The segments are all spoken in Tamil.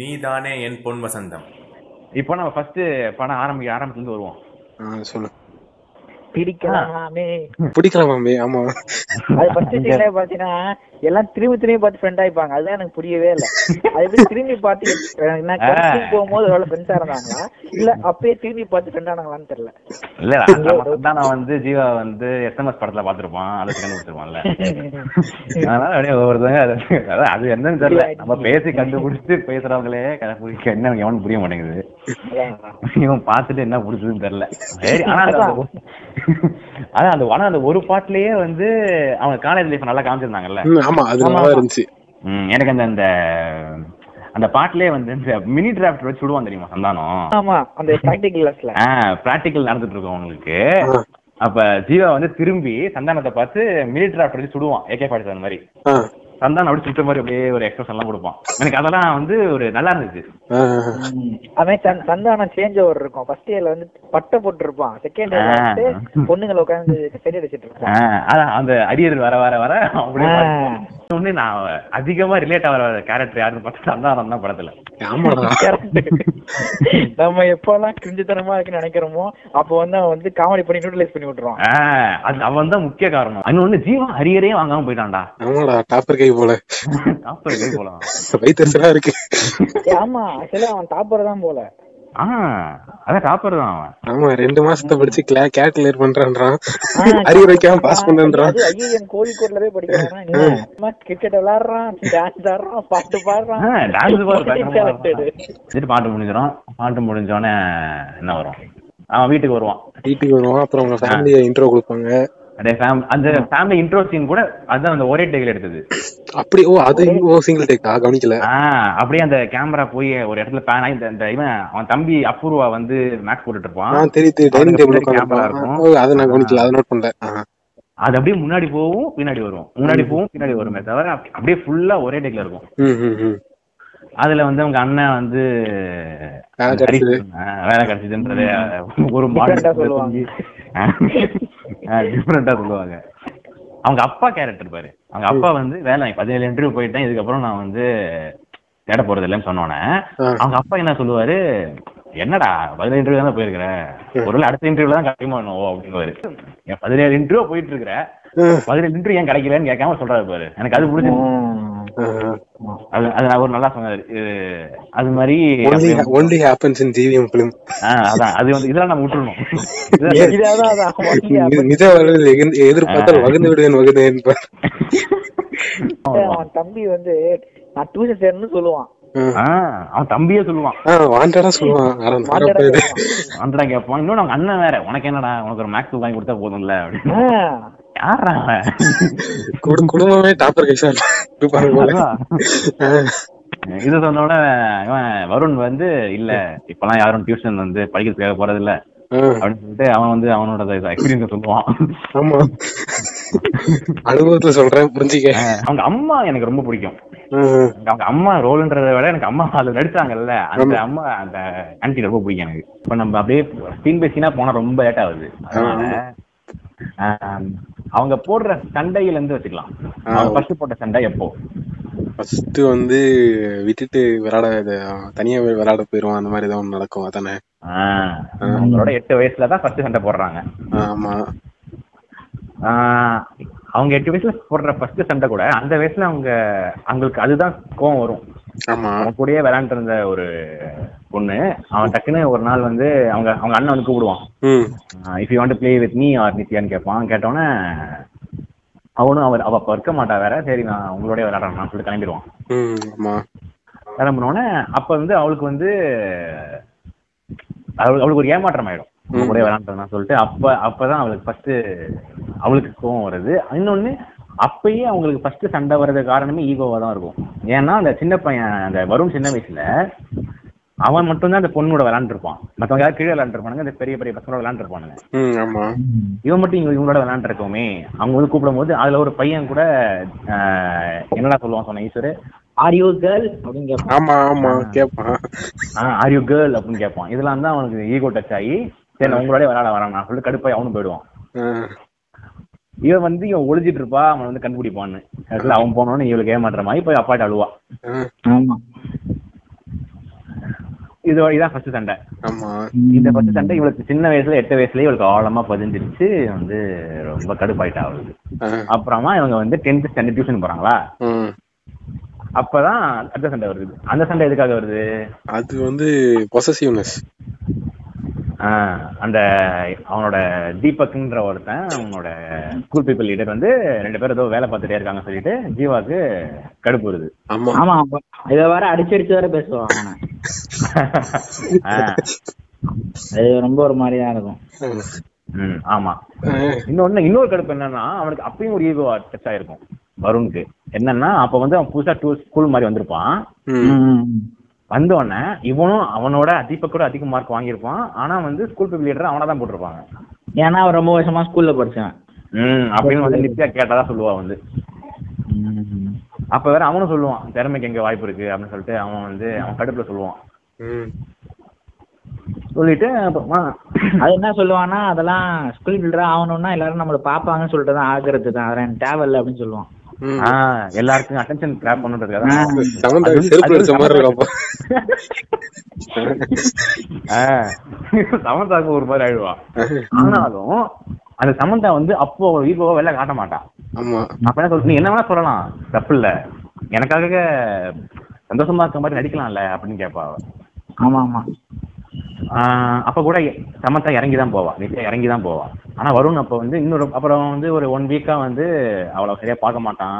நீதானே என் பொன் வசந்தம். இப்போ நம்ம ஃபர்ஸ்ட் படம் ஆரம்பிக்க ஆரம்பத்துல இருந்து வருவோம் சொல்லு. பிடிக்கலாமே பிடிக்கலாமாமே ஆமா. அது ஃபர்ஸ்ட் சீன்ல பாத்தீங்கன்னா எல்லாம் திரும்பி திரும்பி பார்த்து ஃப்ரெண்ட் ஆயிப்பாங்க. அதுதான் எனக்கு புரியவே இல்ல. அது எப்படி திரும்பி பார்த்து நான் கடைசி போகும்போது அவ்வளவு ஃப்ரெண்ட்ஸா இருந்தாங்களா? இல்ல அப்பயே திரும்பி பார்த்து ஃப்ரெண்ட் ஆனாங்களான்னு தெரியல. இல்ல சந்தானம் வந்து ஜீவா வந்து எஸ்எம்எஸ் படத்துல பாத்துருப்பான் அதை கண்டுபிடிச்சிருப்பான்ல. அதனால அப்படியே ஒவ்வொருத்தவங்க அது அதான் அது என்னன்னு தெரியல. நம்ம பேசி கண்டுபிடிச்சு பேசுறவங்களே கண்டுபிடிக்க என்ன எவனுக்கு புரிய மாட்டேங்குது. இவன் பார்த்துட்டு என்ன பிடிச்சதுன்னு தெரியல. சரி ஆனா அந்த அதான். அந்த ஆனா அந்த ஒரு பாட்டுலயே வந்து அவங்க காலேஜ் லைஃப் நல்லா காமிச்சிருந்தாங்கல்ல. ஆமா அது நல்லா இருந்துச்சு. ம், எனக்கு அந்த அந்த அந்த பாட்டுலயே வந்து இந்த மினி டிராஃப்ட் வச்சு விடுவான் தெரியுமா சந்தானம்? ஆமா அந்த ப்ராக்டிகல் கிளாஸ்ல ஆ பிராக்டிக்கல் நடந்துட்டு இருக்கும் உங்களுக்கு. அப்ப ஜீவா வந்து திரும்பி சந்தானத்தை பார்த்து மினி டிராஃப்ட் வச்சு சுடுவான் ஏகே ஃபார்ட்டி செவன் மாதிரி. ஆ, சந்தானம் அப்படி சுட்ட மாதிரி அப்படியே ஒரு எக்ஸ்பிரஷன் எல்லாம் கொடுப்பான். எனக்கு அதெல்லாம் வந்து ஒரு நல்லா இருந்துச்சு சந்- சந்தானம் சேஞ்ச் ஓவர் இருக்கும். ஃபர்ஸ்ட் இயர்ல வந்து பட்டை போட்டு இருப்பான் செகண்ட் இயர்ல. வந்து பொண்ணுங்களை உட்காந்து சரி அடிச்சிட்டு இருப்பான். அதான் அந்த அரியர் வர வர வர அப்படியே ஒண்ணு நான் அதிகமா ரிலேட் ஆகிற கேரக்டர் யாருன்னு பார்த்தா சந்தானம் தான் படத்துல. நம்ம எப்பெல்லாம் கிரிஞ்சுத்தனமா இருக்குன்னு நினைக்கிறோமோ அப்போ வந்து அவன் வந்து காமெடி பண்ணி நியூட்ரலைஸ் பண்ணி விட்டுருவான். அது அவன் தான் முக்கிய காரணம். இன்னொன்னு ஜீவா அரியரே வாங்காம போயிட்டான்டா. ஆமாடா டாப்பர் கை போல. டாக்டர் கை போலாம் வயிற்றுலாம் இருக்கு. ஆமா ஆக்சுவலா அவன் டாப்பர் தான் போல. அதான் டாப்பர் தான் அவன். ஆமா ரெண்டு மாசத்தை படிச்சு கிளா கிளியர் பண்றான்றான். ஆ, அறிவு வைக்காம பாஸ் பண்ணன்றான் அது ஐயன் கோழிக்கோட்ல போய் படிக்கிறான்? கிரிக்கெட் விளையாடுறான் டான்ஸ் ஆடுறான் பாட்டு பாடுறான். Dance Talented. பாட்டு பாட்டு முடிஞ்சிடும். பாட்டு முடிஞ்சோடனே என்ன வரும்? அவன் வீட்டுக்கு வருவான். வீட்டுக்கு வருவான் அப்புறம் அவங்க ஃபேமிலிய இன்ட்ரோ கொடுப்பாங்க. அந்த ஃபேமிலி இன்ட்ரோ சீன் கூட அதுதான் அந்த ஒரே டேக்கில் எடுத்தது. அப்படி ஓ அது ஓ சிங்கிள் டேக்கா கவனிக்கல. ஆஹ் அப்படியே அந்த கேமரா போய் ஒரு இடத்துல பேன் ஆகி இந்த- இவன் அவன் தம்பி அபூர்வா வந்து மேக்ஸ் போட்டுட்டு இருப்பான். ஆ தெரியுது டைனிங் டேபிள் உட்காந்து இருக்கும். ஓ அதை நான் கவனிக்கல அதை நோட் பண்ணல. அது அப்படியே முன்னாடி போகும் பின்னாடி வரும். முன்னாடி போகும் பின்னாடி வருமே தவிர அப்படி- அப்படியே ஃபுல்லா ஒரே டேக்ல இருக்கும். ம் ம் ம். அதுல வந்து அவங்க அண்ணன் வந்து வேலை கிடைச்சது. ஆஹ் வேலை கிடைச்சதுன்றது ஒரு சொல்லுவாங்க. டிஃப்ரெண்டா சொல்லுவாங்க. அவங்க அப்பா கேரக்டர் பாரு. அவங்க அப்பா வந்து வேலை பதினேழு இன்டர்வியூ போயிட்டேன் இதுக்கப்புறம் நான் வந்து தேட போறது இல்லைன்னு சொன்னோன்னே. அவங்க அப்பா என்ன சொல்லுவாரு? என்னடா பதினேழு இன்டர்வியூ தான் போயிருக்கிற? ஒருவேளை அடுத்த இன்டர்வியூல தான் என்னவோ அப்படின்னு என் பதினேழு இன்டர்வியூ போயிட்டு இருக்கிற பதினேழு இன்டர்வியூ ஏன் கிடைக்கலன்னு கேட்காம சொல்றாரு பாரு. எனக்கு அது ஆ, அது அது அவர் நல்லா சொன்னாரு. அது மாதிரி ஜிவிஎம் ஆ, அதான். அது வந்து இதெல்லாம் நம்ம விட்டுறணும். நிஜ வாழ்வில் எதிர்பார்த்தால் வகுந்து விடுவேன் வகுந்தேன் அவன் தம்பி வந்து நான் டியூஷன் சேர்னு சொல்லுவான். அவன் தம்பியே சொல்லுவான். வாண்டடா சொல்லுவான். கேட்பான். இன்னொன்னு அவங்க அண்ணன் வேற. உனக்கு என்னடா உனக்கு ஒரு மேக்ஸ் வாங்கி கொடுத்தா போதும்ல அப்படின்னு. யாரா குடும்பமே டாப்பர் கைசா இது சொன்னோட இவன் வருண் வந்து இல்ல இப்பெல்லாம் யாரும் டியூஷன் வந்து படிக்கிறதுக்காக போறது இல்ல அப்படின்னு சொல்லிட்டு அவன் வந்து அவனோட எக்ஸ்பீரியன்ஸ் சொல்லுவான். ஆமா. அனுபவத்துல சொல்றேன் புரிஞ்சுக்க. அவங்க அம்மா எனக்கு ரொம்ப பிடிக்கும். அவங்க அம்மா ரோல்ன்றதை விட எனக்கு அம்மா அதுல நடிச்சாங்கல்ல அந்த அம்மா அந்த ஆன்டி ரொம்ப பிடிக்கும் எனக்கு. இப்ப நம்ம அப்படியே ஸ்பீன் பேசினா போனா ரொம்ப லேட் ஆகுது. அவங்க போடுற சண்டையில இருந்து வச்சுக்கலாம் அவங்க ஃபர்ஸ்ட் போட்ட சண்டை எப்போ? ஃபர்ஸ்ட் வந்து விட்டுட்டு விளையாட தனியா விளையாட போயிருவான் அந்த மாதிரி ஏதாவது நடக்கும் அதானே? அவங்களோட எட்டு வயசுல தான் ஃபர்ஸ்ட் சண்டை போடுறாங்க. ஆமா. அவங்க எட்டு வயசுல போடுற ஃபர்ஸ்ட் சண்டை கூட அந்த வயசுல அவங்க அவங்களுக்கு அதுதான் கோவம் வரும். அவன் கூடயே விளையாண்டு இருந்த ஒரு பொண்ணு அவன் டக்குன்னு ஒரு நாள் வந்து அவங்க அவங்க அண்ணன் வந்து கூப்பிடுவான். If you want play with me or நித்யான்னு கேட்பான். கேட்டோன்னே அவனும் அவர் அவ அப்ப இருக்க மாட்டா வேற. சரி நான் உங்களோடய விளையாடுறேன். சொல்லிட்டு கிளம்பிடுவான். கிளம்பினோடனே அப்ப வந்து அவளுக்கு வந்து அவளுக்கு ஒரு ஏமாற்றம் ஆயிடும். உங்க கூட விளையாண்டுறேன் சொல்லிட்டு அப்ப அப்பதான் அவளுக்கு ஃபர்ஸ்ட் அவளுக்கு கோவம் வருது. இன்னொன்னு அப்பயே அவங்களுக்கு ஃபர்ஸ்ட் சண்டை வர்றது காரணமே ஈகோவா தான் இருக்கும். ஏன்னா அந்த சின்ன பையன் அந்த வருண் சின்ன வயசுல அவன் மட்டும்தான் அந்த பொண்ணோட விளையாண்டுருப்பான். மத்தவங்க யாரும் கீழே விளையாண்டுருப்பானுங்க இந்த பெரிய பெரிய பசங்களோட ஆமா. இவன் மட்டும் இவங்க இவங்களோட விளையாண்டுருக்கோமே. அவங்க வந்து கூப்பிடும் போது அதுல ஒரு பையன் கூட ஆஹ், என்னடா சொல்லுவான் சொன்ன ஈஸ்வரு? ஆர் யூ கேர்ள் அப்படின்னு கேட்பான் ஆமா ஆமா கேப்பான். ஆர் யூ கேர்ள் அப்படின்னு கேட்பான் இதெல்லாம் தான் அவனுக்கு ஈகோ டச் ஆகி சரி உங்களோட விளையாட வரேன். சொல்லிட்டு கடுப்பாய் அவனும் போயிடுவான். இவன் வந்து இவன் ஒளிஞ்சிட்டு இருப்பா அவன் வந்து கண்டுபிடிப்பான்னு. அவன் போனோன்னு இவளுக்கு ஏமாற்ற மாதிரி போய் அப்பாட்ட அழுவா. இது இதான் ஃபர்ஸ்ட் சண்டை. ஆமா. இந்த ஃபர்ஸ்ட் சண்டை இவளுக்கு சின்ன வயசுல எட்டு வயசுலயே இவளுக்கு ஆழமா பதிஞ்சிருச்சு வந்து ரொம்ப கடுப்பாயிட்டா அவளுக்கு அப்புறமா இவங்க வந்து டென்த் ஸ்டாண்டர்ட் டியூஷன் போறாங்களா? ம். அப்பதான் அடுத்த சண்டை வருது. அந்த சண்டை எதுக்காக வருது? அது வந்து பொசசிவ்னஸ் அந்த அவனோட தீபக்ன்ற ஒருத்தன் அவனோட ஸ்கூல் பீப்புள் லீடர் வந்து ரெண்டு பேரும் ஏதோ வேலை பார்த்துட்டே இருக்காங்கன்னு சொல்லிட்டு ஜீவாக்கு கடுப்பு வருது. ஆமா. ஆமா இத வேற அடிச்சு அடிச்சு வேற பேசுவான் ஆஹ் அது ரொம்ப ஒரு மாதிரியா இருக்கும். ஆமா. இன்னொன்னு இன்னொரு கடுப்பு என்னன்னா அவனுக்கு அப்பயும் ஒரு ஈகோ டச் ஆயிருக்கும். வருணுக்கு. என்னன்னா அப்ப வந்து அவன் புதுசா டூ ஸ்கூல் மாதிரி வந்திருப்பான். ம். வந்த உடனே இவனும் அவனோட தீபக்கோட அதிக மார்க் வாங்கியிருப்பான். ஆனா வந்து ஸ்கூல் பீப்புள் லீடர் அவனை தான் போட்டிருப்பாங்க. ஏன்னா அவன் ரொம்ப வருஷமா ஸ்கூல்ல படிச்சான். ம் அப்படின்னு வந்து நித்யா கேட்டதா சொல்லுவா வந்து. அப்ப வேற அவனும் சொல்லுவான் திறமைக்கு எங்க வாய்ப்பு இருக்கு? அப்படின்னு சொல்லிட்டு அவன் வந்து அவன் கடுப்புல சொல்லுவான். சொல்லிட்டு அப்புறமா அது என்ன சொல்லுவான்னா அதெல்லாம் ஸ்கூல் பில்டரா ஆகணும்னா எல்லாரும் நம்மள பாப்பாங்கன்னு சொல்லிட்டு தான் ஆகுறது தான் அதெல்லாம் தேவையில்ல அப்படின்னு சொல்லுவான். எல்லாருக்கும் அட்டென்ஷன் கிராப் பண்ணுறதுக்காக. சமந்தாக்கு ஒரு மாதிரி ஆயிடுவான் ஆனாலும் அந்த சமந்தா வந்து அப்போ ஈகோவா வெளில காட்ட மாட்டான் ஆமா. அப்ப என்ன சொல்ற நீ என்ன வேணா சொல்லலாம். தப்பு இல்ல. எனக்காக சந்தோஷமா இருக்க மாதிரி நடிக்கலாம்ல அப்படின்னு கேட்பா அவ. ஆமா ஆமா. அப்ப கூட சமந்தா இறங்கி தான் போவா நித்யா இறங்கி தான் போவா. ஆனா வருண் அப்ப வந்து இன்னொரு அப்புறம் வந்து ஒரு ஒன் வீக்கா வந்து அவளை சரியா பார்க்க மாட்டான்.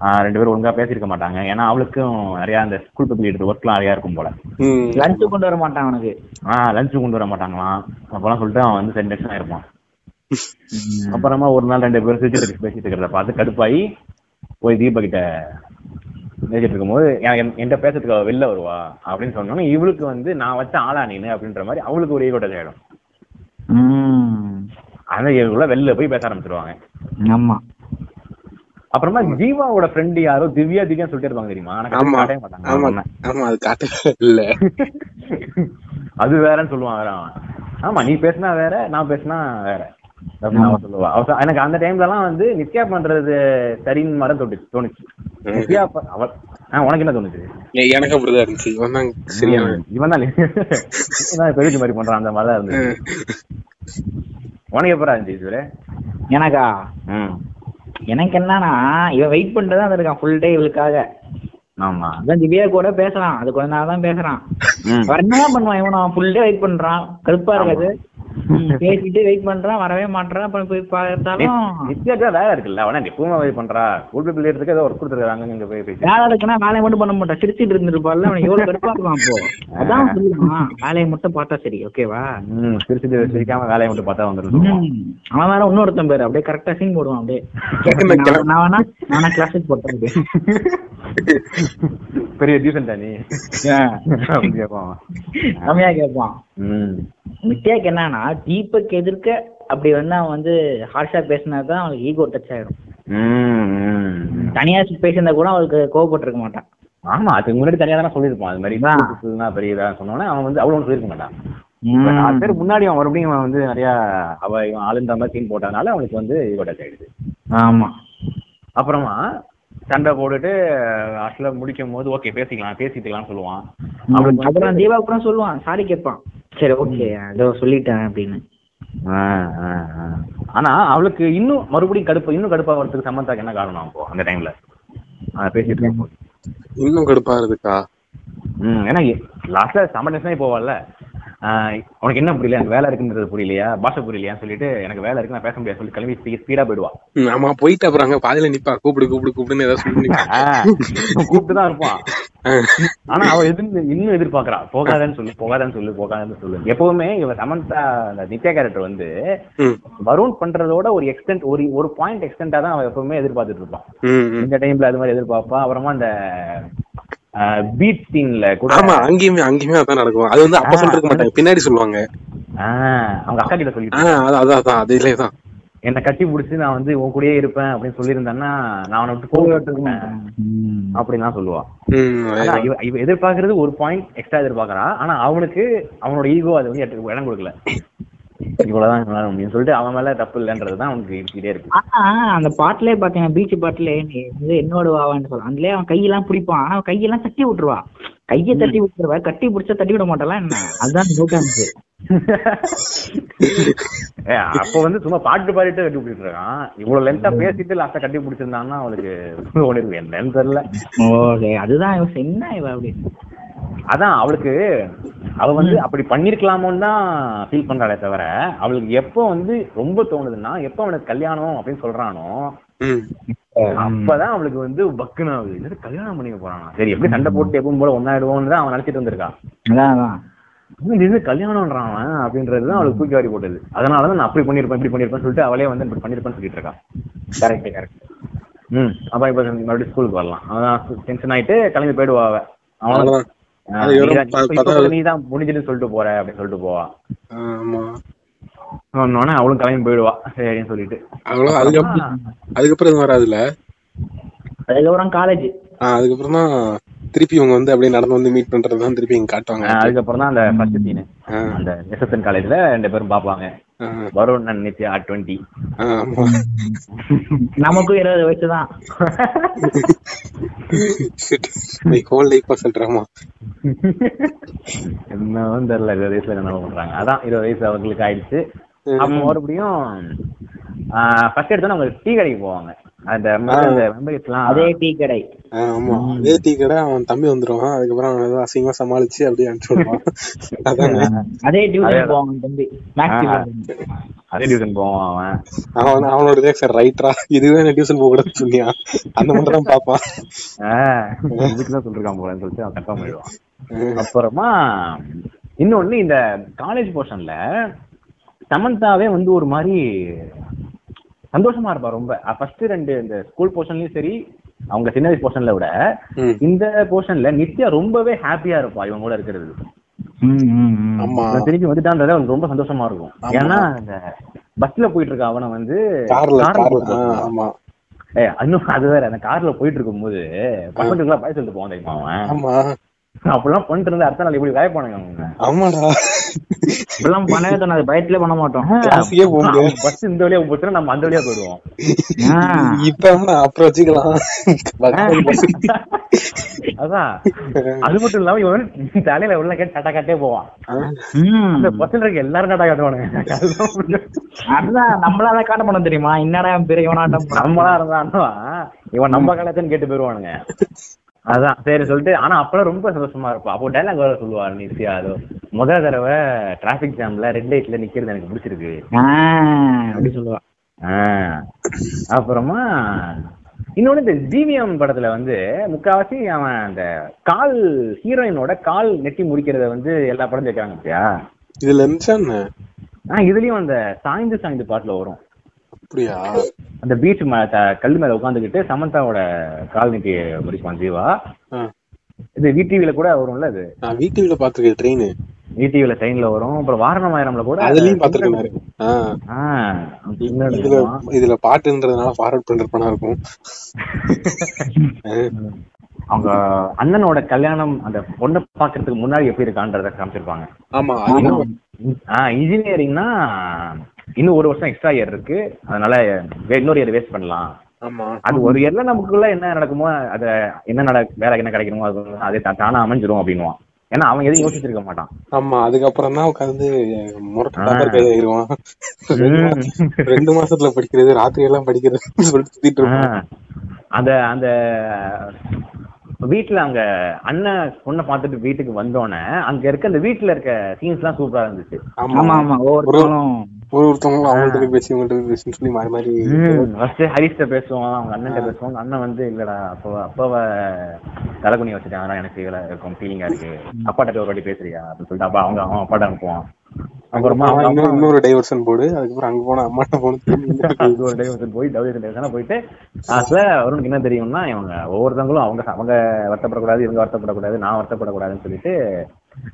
ஆஹ் ரெண்டு பேரும் ஒழுங்கா பேசியிருக்க மாட்டாங்க. ஏன்னா அவளுக்கும் நிறைய அந்த ஸ்கூல் பீப்புள் ஒர்க்லாம் நிறையா இருக்கும் போல. ம். லஞ்சு கொண்டு வர மாட்டான் அவனுக்கு. ஆஹ் லஞ்சு கொண்டு வர மாட்டாங்களாம். அப்பெல்லாம் சொல்லிட்டு அவன் வந்து சென்டென்ஷன் ஆயிருப்பான் அப்புறமா ஒரு நாள் ரெண்டு பேரும் சிரிச்சுட்டு பேசிட்டு இருக்கிறத பார்த்து கடுப்பாயி போய் தீபா கிட்ட பேசிட்டு இருக்கும்போது எனக்கு என்- என்கிட்ட பேசுறதுக்கு அவ வெளில வருவா அப்படின்னு சொன்னோன்னே இவளுக்கு வந்து நான் வச்ச ஆளா நீனு அப்படின்ற மாதிரி அவளுக்கு ஒரு ஈகோட்ட ஆயிடும். ம். அந்த இவங்களுக்குள்ள வெளில போய் பேச ஆரம்பிச்சிருவாங்க. ஆமா. அப்புறமா ஜீவாவோட ஃப்ரெண்ட் யாரோ திவ்யா திவ்யா சொல்லிட்டு இருப்பாங்க தெரியுமா? ஆனா காட்டவே மாட்டாங்க. ஆமா அது காட்டவே இல்ல. அது வேறன்னு சொல்லுவான் வேற ஆமா நீ பேசினா வேற நான் பேசினா வேற. சொல்லுவா. எனக்கு அந்த டைம்ல எல்லாம் வந்து நித்யா பண்றது சரின்னு மாதிரி தோணுச்சு தோணுச்சு. நித்யா அவ உனக்கு என்ன தோணுச்சு? எனக்கு அப்படிதான் இருந்துச்சு. இவன் தான் சரியான இவன் தான் இவன் பெருசு மாதிரி பண்றான் அந்த மாதிரி தான் இருந்துச்சு உனக்கு எப்படா இருந்துச்சு இதுவரை? எனக்கா? எனக்கு என்னன்னா இவன் வெயிட் பண்ணிட்டு தான் இருக்கான் ஃபுல் டே இவளுக்காக. ஆமா. அதான் திவ்யா கூட பேசலாம் அது கொஞ்ச தான் பேசுறான். பண்ணுவான் இவன் ஃபுல் டே வெயிட் பண்றான். கடுப்பா இருக்காது. பேசிட்டு வெயிட் பண்றான். வரவே மாட்டான் அப்புறம் போய் பார்த்தாலும் தான் வேலை இருக்குல்ல? அவனா எப்பவுமே வெயிட் பண்றா. ஸ்கூல் பீப்புள் எடுத்துக்கு ஏதோ ஒர்க் கொடுத்துருக்காங்க. இங்க போய் பேசி வேலை இருக்குன்னா வேலையை மட்டும் பண்ண மாட்டான். சிரிச்சிட்டு இருந்திருப்பாள்ல. அவன் எவ்வளவு கடுப்பா இருப்பான் அப்போ அதான் சொல்லுவான். வேலையை மட்டும் பார்த்தா சரி ஓகேவா சிரிச்சுட்டு சிரிக்காம வேலையை மட்டும் பார்த்தா வந்துருக்கும் ம். அவன் வேற இன்னொருத்தன் பேரு. அப்படியே கரெக்டா சீன் போடுவான் அப்படியே. நான் கிளம்ப- நான் வேணா நானா கிளாஸுக்கு போட்டேன் பெரிய டீசென்டா நீ? கேட்பான் கம்மியா கேட்பான் ம். நித்யாக்கு என்னன்னா தீபக் எதிர்க்க அப்படி வந்து அவன் வந்து ஹார்ஷா பேசினாதான் அவனுக்கு ஈகோ டச் ஆயிடும். தனியா பேசியிருந்தா கூட அவளுக்கு கோவப்பட்டிருக்க மாட்டான். ஆமா அதுக்கு முன்னாடி தனியா தானே சொல்லியிருப்பான். அது மாதிரி பெரிய இதா சொன்னோன்னே அவன் வந்து அவ்வளவு சொல்லியிருக்க மாட்டான். நாலு பேர் முன்னாடி அவன் மறுபடியும் அவன் வந்து நிறைய அவ இவன் ஆளுன்ற மாதிரி சீன் போட்டதுனால அவனுக்கு வந்து ஈகோ டச் ஆயிடுது. ஆமா. அப்புறமா சண்டை போட்டுட்டு அசல முடிக்கும் போது ஓகே பேசிக்கலாம் பேசிக்கலாம்னு சொல்லுவான். அப்புறம் தீபா கூட சொல்லுவான் சாரி கேட்பான். சரி ஓகே ஏதோ சொல்லிட்டேன் அப்படின்னு. ஆனா அவளுக்கு இன்னும் மறுபடியும் கடுப்பு இன்னும் கடுப்பா வரதுக்கு சமந்தாக்கு என்ன காரணம் அப்போ அந்த டைம்ல பேசிட்டு இன்னும் கடுப்பா இருக்குக்கா ம் ஏன்னா லாஸ்ட்ல சமண்டேஷனே போவாள்ல. உனக்கு என்ன புரியல? எனக்கு வேலை இருக்குன்றது புரியலையா? பாஷை புரியலையான்னு சொல்லிட்டு எனக்கு வேலை இருக்கு நான் பேச முடியாது சொல்லி கிளம்பி ஸ்பீ ஸ்பீடா போயிடுவா. ஆமா போயிட்டு அப்புறம் அங்க பாதியில நிப்பா. கூப்பிடு கூப்பிடு கூப்பிடுன்னு ஏதாவது சொல்லி கூப்பிட்டு தான் இருப்பான் ஆனா அவ எதிர்ந்து இன்னும் எதிர்பார்க்கறா. போகாதன்னு சொல்லு போகாதன்னு சொல்லு போகாதன்னு சொல்லு. எப்பவுமே இவ சமந்தா அந்த நித்யா கேரக்டர் வந்து வருண் பண்றதோட ஒரு எக்ஸ்டென்ட் ஒரு ஒரு பாயிண்ட் எக்ஸ்டெண்டா தான் அவன் எப்பவுமே எதிர்பார்த்துட்டு இருப்பான். இந்த டைம்ல அது மாதிரி எதிர்பார்ப்பா. அப்புறமா அந்த பீட் சீன்ல கூட ஆமா அங்கேயுமே அங்கேயுமே அதான் நடக்கும். அது வந்து அப்ப சொல்லிருக்க மாட்டாங்க. பின்னாடி சொல்லுவாங்க. ஆஹ் அவங்க அக்கா கிட்ட சொல்லிட்டு ஆஹ் அதான் அதான் அதுலயே தான். என்னை கட்டி பிடிச்சி நான் வந்து உன் கூடயே இருப்பேன் அப்படின்னு சொல்லியிருந்தேன்னா நான் அவனை விட்டு போக அப்படின்லாம் சொல்லுவா. ம், ஆனா அதேதான். இவ இவ எதிர்பார்க்கறது ஒரு பாயிண்ட் எக்ஸ்ட்ரா எதிர்பார்க்கறா. ஆனா அவனுக்கு அவனோட ஈகோ அது வந்து இடம் கொடுக்கல. இவ்வளவுதான் என்னால சொல்லிட்டு அவன் மேல தப்பு இல்லைன்றதுதான் அவனுக்கு இருக்கிட்டே இருக்கு. ஆனா அந்த பாட்டுலயே பாத்தீங்கன்னா பீச் பாட்டுல நீ என்னோட வாவான்னு சொல்ல அதுலயே அவன் கையெல்லாம் பிடிப்பான். ஆனா கையெல்லாம் தட்டி விட்டுருவா. கையை தட்டி விட்டுருவா. கட்டி பிடிச்சா தட்டி விட மாட்டாளா என்ன? அதுதான் ஜோக்கான்ஸ் அப்போ வந்து சும்மா பாட்டு பாடிட்டு கட்டி பிடிச்சிட்டு இருக்கான். இவ்வளவு லென்த்தா பேசிட்டு லாஸ்டா கட்டி பிடிச்சிருந்தான்னா அவளுக்கு ஓடி இருக்கு என்னன்னு தெரியல. ஓகே அதுதான் இவன். என்ன இவ அப்படின்னு. அதான் அவளுக்கு அவ வந்து அப்படி பண்ணிருக்கலாமோன்னு தான் ஃபீல் பண்றாளே தவிர அவளுக்கு எப்போ வந்து ரொம்ப தோணுதுன்னா எப்போ அவனுக்கு கல்யாணம் அப்படின்னு சொல்றானோ ம். அப்பதான் அவளுக்கு வந்து பக்குன்னு ஆகுது. கல்யாணம் பண்ணிக்க போறானா? சரி எப்படி சண்டை போட்டு எப்பவும் போல ஒன்னாயிடுவோம்னு தான் அவன் நினைச்சிட்டு வந்திருக்கா அதான் அதான். இன்னும் திடீர்னு கல்யாணம்ன்றான் அவன்? அப்படின்றது தான் அவளுக்கு தூக்கி வாரி போட்டது. அதனால தான் நான் அப்படி பண்ணிருப்பேன் இப்படி பண்ணிருப்பேன் சொல்லிட்டு அவளே வந்து இப்படி பண்ணிருப்பேன்னு சொல்லிட்டு இருக்கா. கரெக்ட் கரெக்ட் ம். அப்ப இப்ப மறுபடியும் ஸ்கூலுக்கு வரலாம். அவன் டென்ஷன் ஆயிட்டு கிளம்பி போயிடுவா அவ. அவன் அவ்வளவுதான் அது எவ்வளவு ப- பத்தாவது- நீ தான் முடிஞ்சுட்டு சொல்லிட்டு போற அப்படின்னு சொல்லிட்டு போவா. சொன்னோடனே அவளும் கிளம்பி போயிடுவா சரின்னு சொல்லிட்டு. அதுக்கப்புறம் அதுக்கப்புறம் எதுவும் வராதுல்ல? அதுக்கப்புறம் காலேஜ் அதுக்கப்புறம் தான் திருப்பி இவங்க வந்து அப்படியே நடந்து வந்து மீட் பண்றது தான் திருப்பி இங்க காட்டுவாங்க. அதுக்கப்புறம் தான் அந்த ஃபர்ஸ்ட் சீனு அந்த எஸ்எஸ்என் காலேஜ்ல ரெண்டு பேரும் பாப்பாங்க வருண் அண்ட் நித்யா டுவெண்ட்டி நமக்கும் இருபது வயசு தான். ஹோல் லைஃப் சொல்றாமா என்னவும் தெரியல இருபது வயசுல என்ன பண்றாங்க. அதான் இருபது வயசு அவங்களுக்கு ஆயிடுச்சு. அப்போ மறுபடியும் ஃபர்ஸ்ட் எடுத்தோன்னா அவங்க டீ கடைக்கு போவாங்க. அந்த அதே டீ கடை. ஆமா. அதே டீ கடை அவன் தம்பி வந்துருவான் அதுக்கப்புறம் அவன் ஏதோ அசிங்கமா சமாளிச்சு அப்படியே அனுப்பிச்சு விடுவான் அதானே? அதே டியூஷன். போவாங்க தம்பி. அதே டியூஷன் போவான் அவன். அவன் அவனோட ரியாக்ஷன் ரைட்ரா இதுவே என்ன டியூஷன் போக கூடாதுன்னு சொன்னியா? அந்த மட்டும் தான் பாப்பான் ஆஹ் இதுக்கு தான் சொல்லிருக்கான் போலன்னு சொல்லிட்டு அவன் கன்ஃபார்ம் பண்ணிடுவான் அப்புறமா இன்னொன்னு இந்த காலேஜ் போர்ஷன்ல சமந்தாவே வந்து ஒரு மாதிரி சந்தோஷமா இருப்பா ரொம்ப. ஃபர்ஸ்ட் ரெண்டு இந்த ஸ்கூல் போர்ஷன்லயும் சரி அவங்க சின்ன வயசு போர்ஷன்ல விட. இந்த போர்ஷன்ல நித்யா ரொம்பவே ஹாப்பியா இருப்பா இவங்க கூட இருக்கிறது. திருப்பி வந்துட்டான்றத அவனுக்கு ரொம்ப சந்தோஷமா இருக்கும். ஏன்னா இந்த பஸ்ல போயிட்டு இருக்க அவனை வந்து இன்னும் அது வேற அந்த கார்ல போயிட்டு இருக்கும்போது பசங்களுக்கு பாய் சொல்லிட்டு போவான் தெரியுமா அவன்? ஆமா. அப்படிலாம் பண்ணிட்டு இருந்தா அடுத்த நாள் இப்படி வாய்ப்பானுங்க அவங்க. ஆமாடா. இப்பெல்லாம் பண்ணவே தோணாது. பயத்திலே பண்ண மாட்டோம். கிளாஸுக்கே போக முடியாது. பஸ் இந்த வழியா போச்சுன்னா நம்ம அந்த வழியா போயிடுவோம். இப்ப அப்புறம் வச்சுக்கலாம். அதான். அது மட்டும் இல்லாம இவன் தலையில உள்ள கேட்டு டாட்டா காட்டே போவான். அந்த பஸ்ல இருக்க எல்லாரும் டாட்டா காட்டுவானுங்க. அதுதான் நம்மளால காட்ட பண்ண தெரியுமா? என்னடா பெரிய இவனாட்டம். நம்மளா இருந்தானோ இவன் நம்ம கலாச்சாரம் கேட்டு போயிருவானுங்க. அதான் சரி சொல்லிட்டு ஆனா அப்பெல்லாம் ரொம்ப சந்தோஷமா இருப்பா அப்போ டைலாக் வேற சொல்லுவா நித்யா அதோ முதல் தடவை டிராபிக் ஜாம்ல ரெட் லைட்ல நிக்கிறது எனக்கு பிடிச்சிருக்கு. ஆ, அப்படி சொல்லுவா. ஆஹ் அப்புறமா இன்னொன்னு இந்த ஜிவிஎம் படத்துல வந்து முக்காவாசி அவன் அந்த கால் ஹீரோயினோட கால் நெட்டி முடிக்கிறத வந்து எல்லா படம் கேட்கறாங்க பத்தியா? இதுல இருந்துச்சா ஆஹ் இதுலயும் அந்த சாய்ந்து சாய்ந்து பாட்டுல வரும். அப்படியா? அந்த பீச் கல் மேல உட்காந்துக்கிட்டு சமந்தாவோட கால் நெட்டி முடிப்பான் ஜீவா. இது விடிவில கூட வரும்ல அது? நான் வீட்டுல பாத்துருக்கேன் ட்ரெயின் விடிவில ட்ரெயின்ல வரும். அப்புறம் வாரணமாயிரம்ல கூட அதுலயும் பாத்துருக்கேன் இதுல. இதுல பாட்டுன்றதுனால ஃபார்வர்ட் பண்றப்பனா இருக்கும். அவங்க அண்ணனோட கல்யாணம் அந்த பொண்ணை பாக்குறதுக்கு முன்னாடி எப்படி இருக்கான்றத காமிச்சிருப்பாங்க. ஆமா இன்ஜினியரிங்னா இன்னும் ஒரு வருஷம் எக்ஸ்ட்ரா இயர் இருக்கு. அதனால இன்னொரு இயர் வேஸ்ட் பண்ணலாம். ஆமா. அது ஒரு இயர்ல நமக்குள்ள என்ன நடக்குமோ அத என்ன நட வேலை என்ன கிடைக்கணுமோ அது அதே தா- தானா அமைஞ்சிரும் அப்படின்னுவான். ஏன்னா அவன் எதையும் யோசிச்சிருக்க மாட்டான். ஆமா அதுக்கப்புறம் தான் உட்காந்து முரட்டு ரெண்டு மாசத்துல படிக்கிறது ராத்திரி எல்லாம் படிக்கிறது சொல்லிட்டு அந்த அந்த வீட்டுல அங்க அண்ணன் பொண்ணை பார்த்துட்டு வீட்டுக்கு வந்தோடனே அங்க இருக்க அந்த வீட்டுல இருக்க சீன்ஸ் எல்லாம் சூப்பரா இருந்துச்சு. ஆமா ஆமா. ஒவ்வொருத்தவங்களும் ஒரு ஒருத்தவங்களும் அவங்கள்ட்ட பேசி இவங்கள்ட்ட போய் பேசின்னு சொல்லி மாறி மாறி ஃபர்ஸ்ட் ஹரிஷ்ட பேசுவான் அவங்க அண்ணன் பேசுவாங்க அண்ணன் வந்து இல்லடா அப்போ அப்பாவை தலைக்குனி வச்சுட்டாங்க அதனால எனக்கு இருக்கும் ஃபீலிங்கா இருக்கு. அப்பாட்ட ஒரு வாட்டி பேசுறியா அப்படின்னு சொல்லிட்டு அப்பா அவங்க அவன் அப்பாட்ட அனுப்புவான். அப்புறமா இன்னொரு டைவர்ஷன் போடு அதுக்கப்புறம் அங்க போனா அம்மாட்ட போன. ஒரு டைவர்ஷன் போய் டவுரி டைவர்ஷனா போயிட்டு லாஸ்ட்ல அவருக்கு என்ன தெரியும்னா இவங்க ஒவ்வொருத்தவங்களும் அவங்க அவங்க வருத்தப்படக்கூடாது இவங்க வருத்தப்படக்கூடாது நான் வருத்தப்படக்கூடாதுன்னு சொல்லிட்டு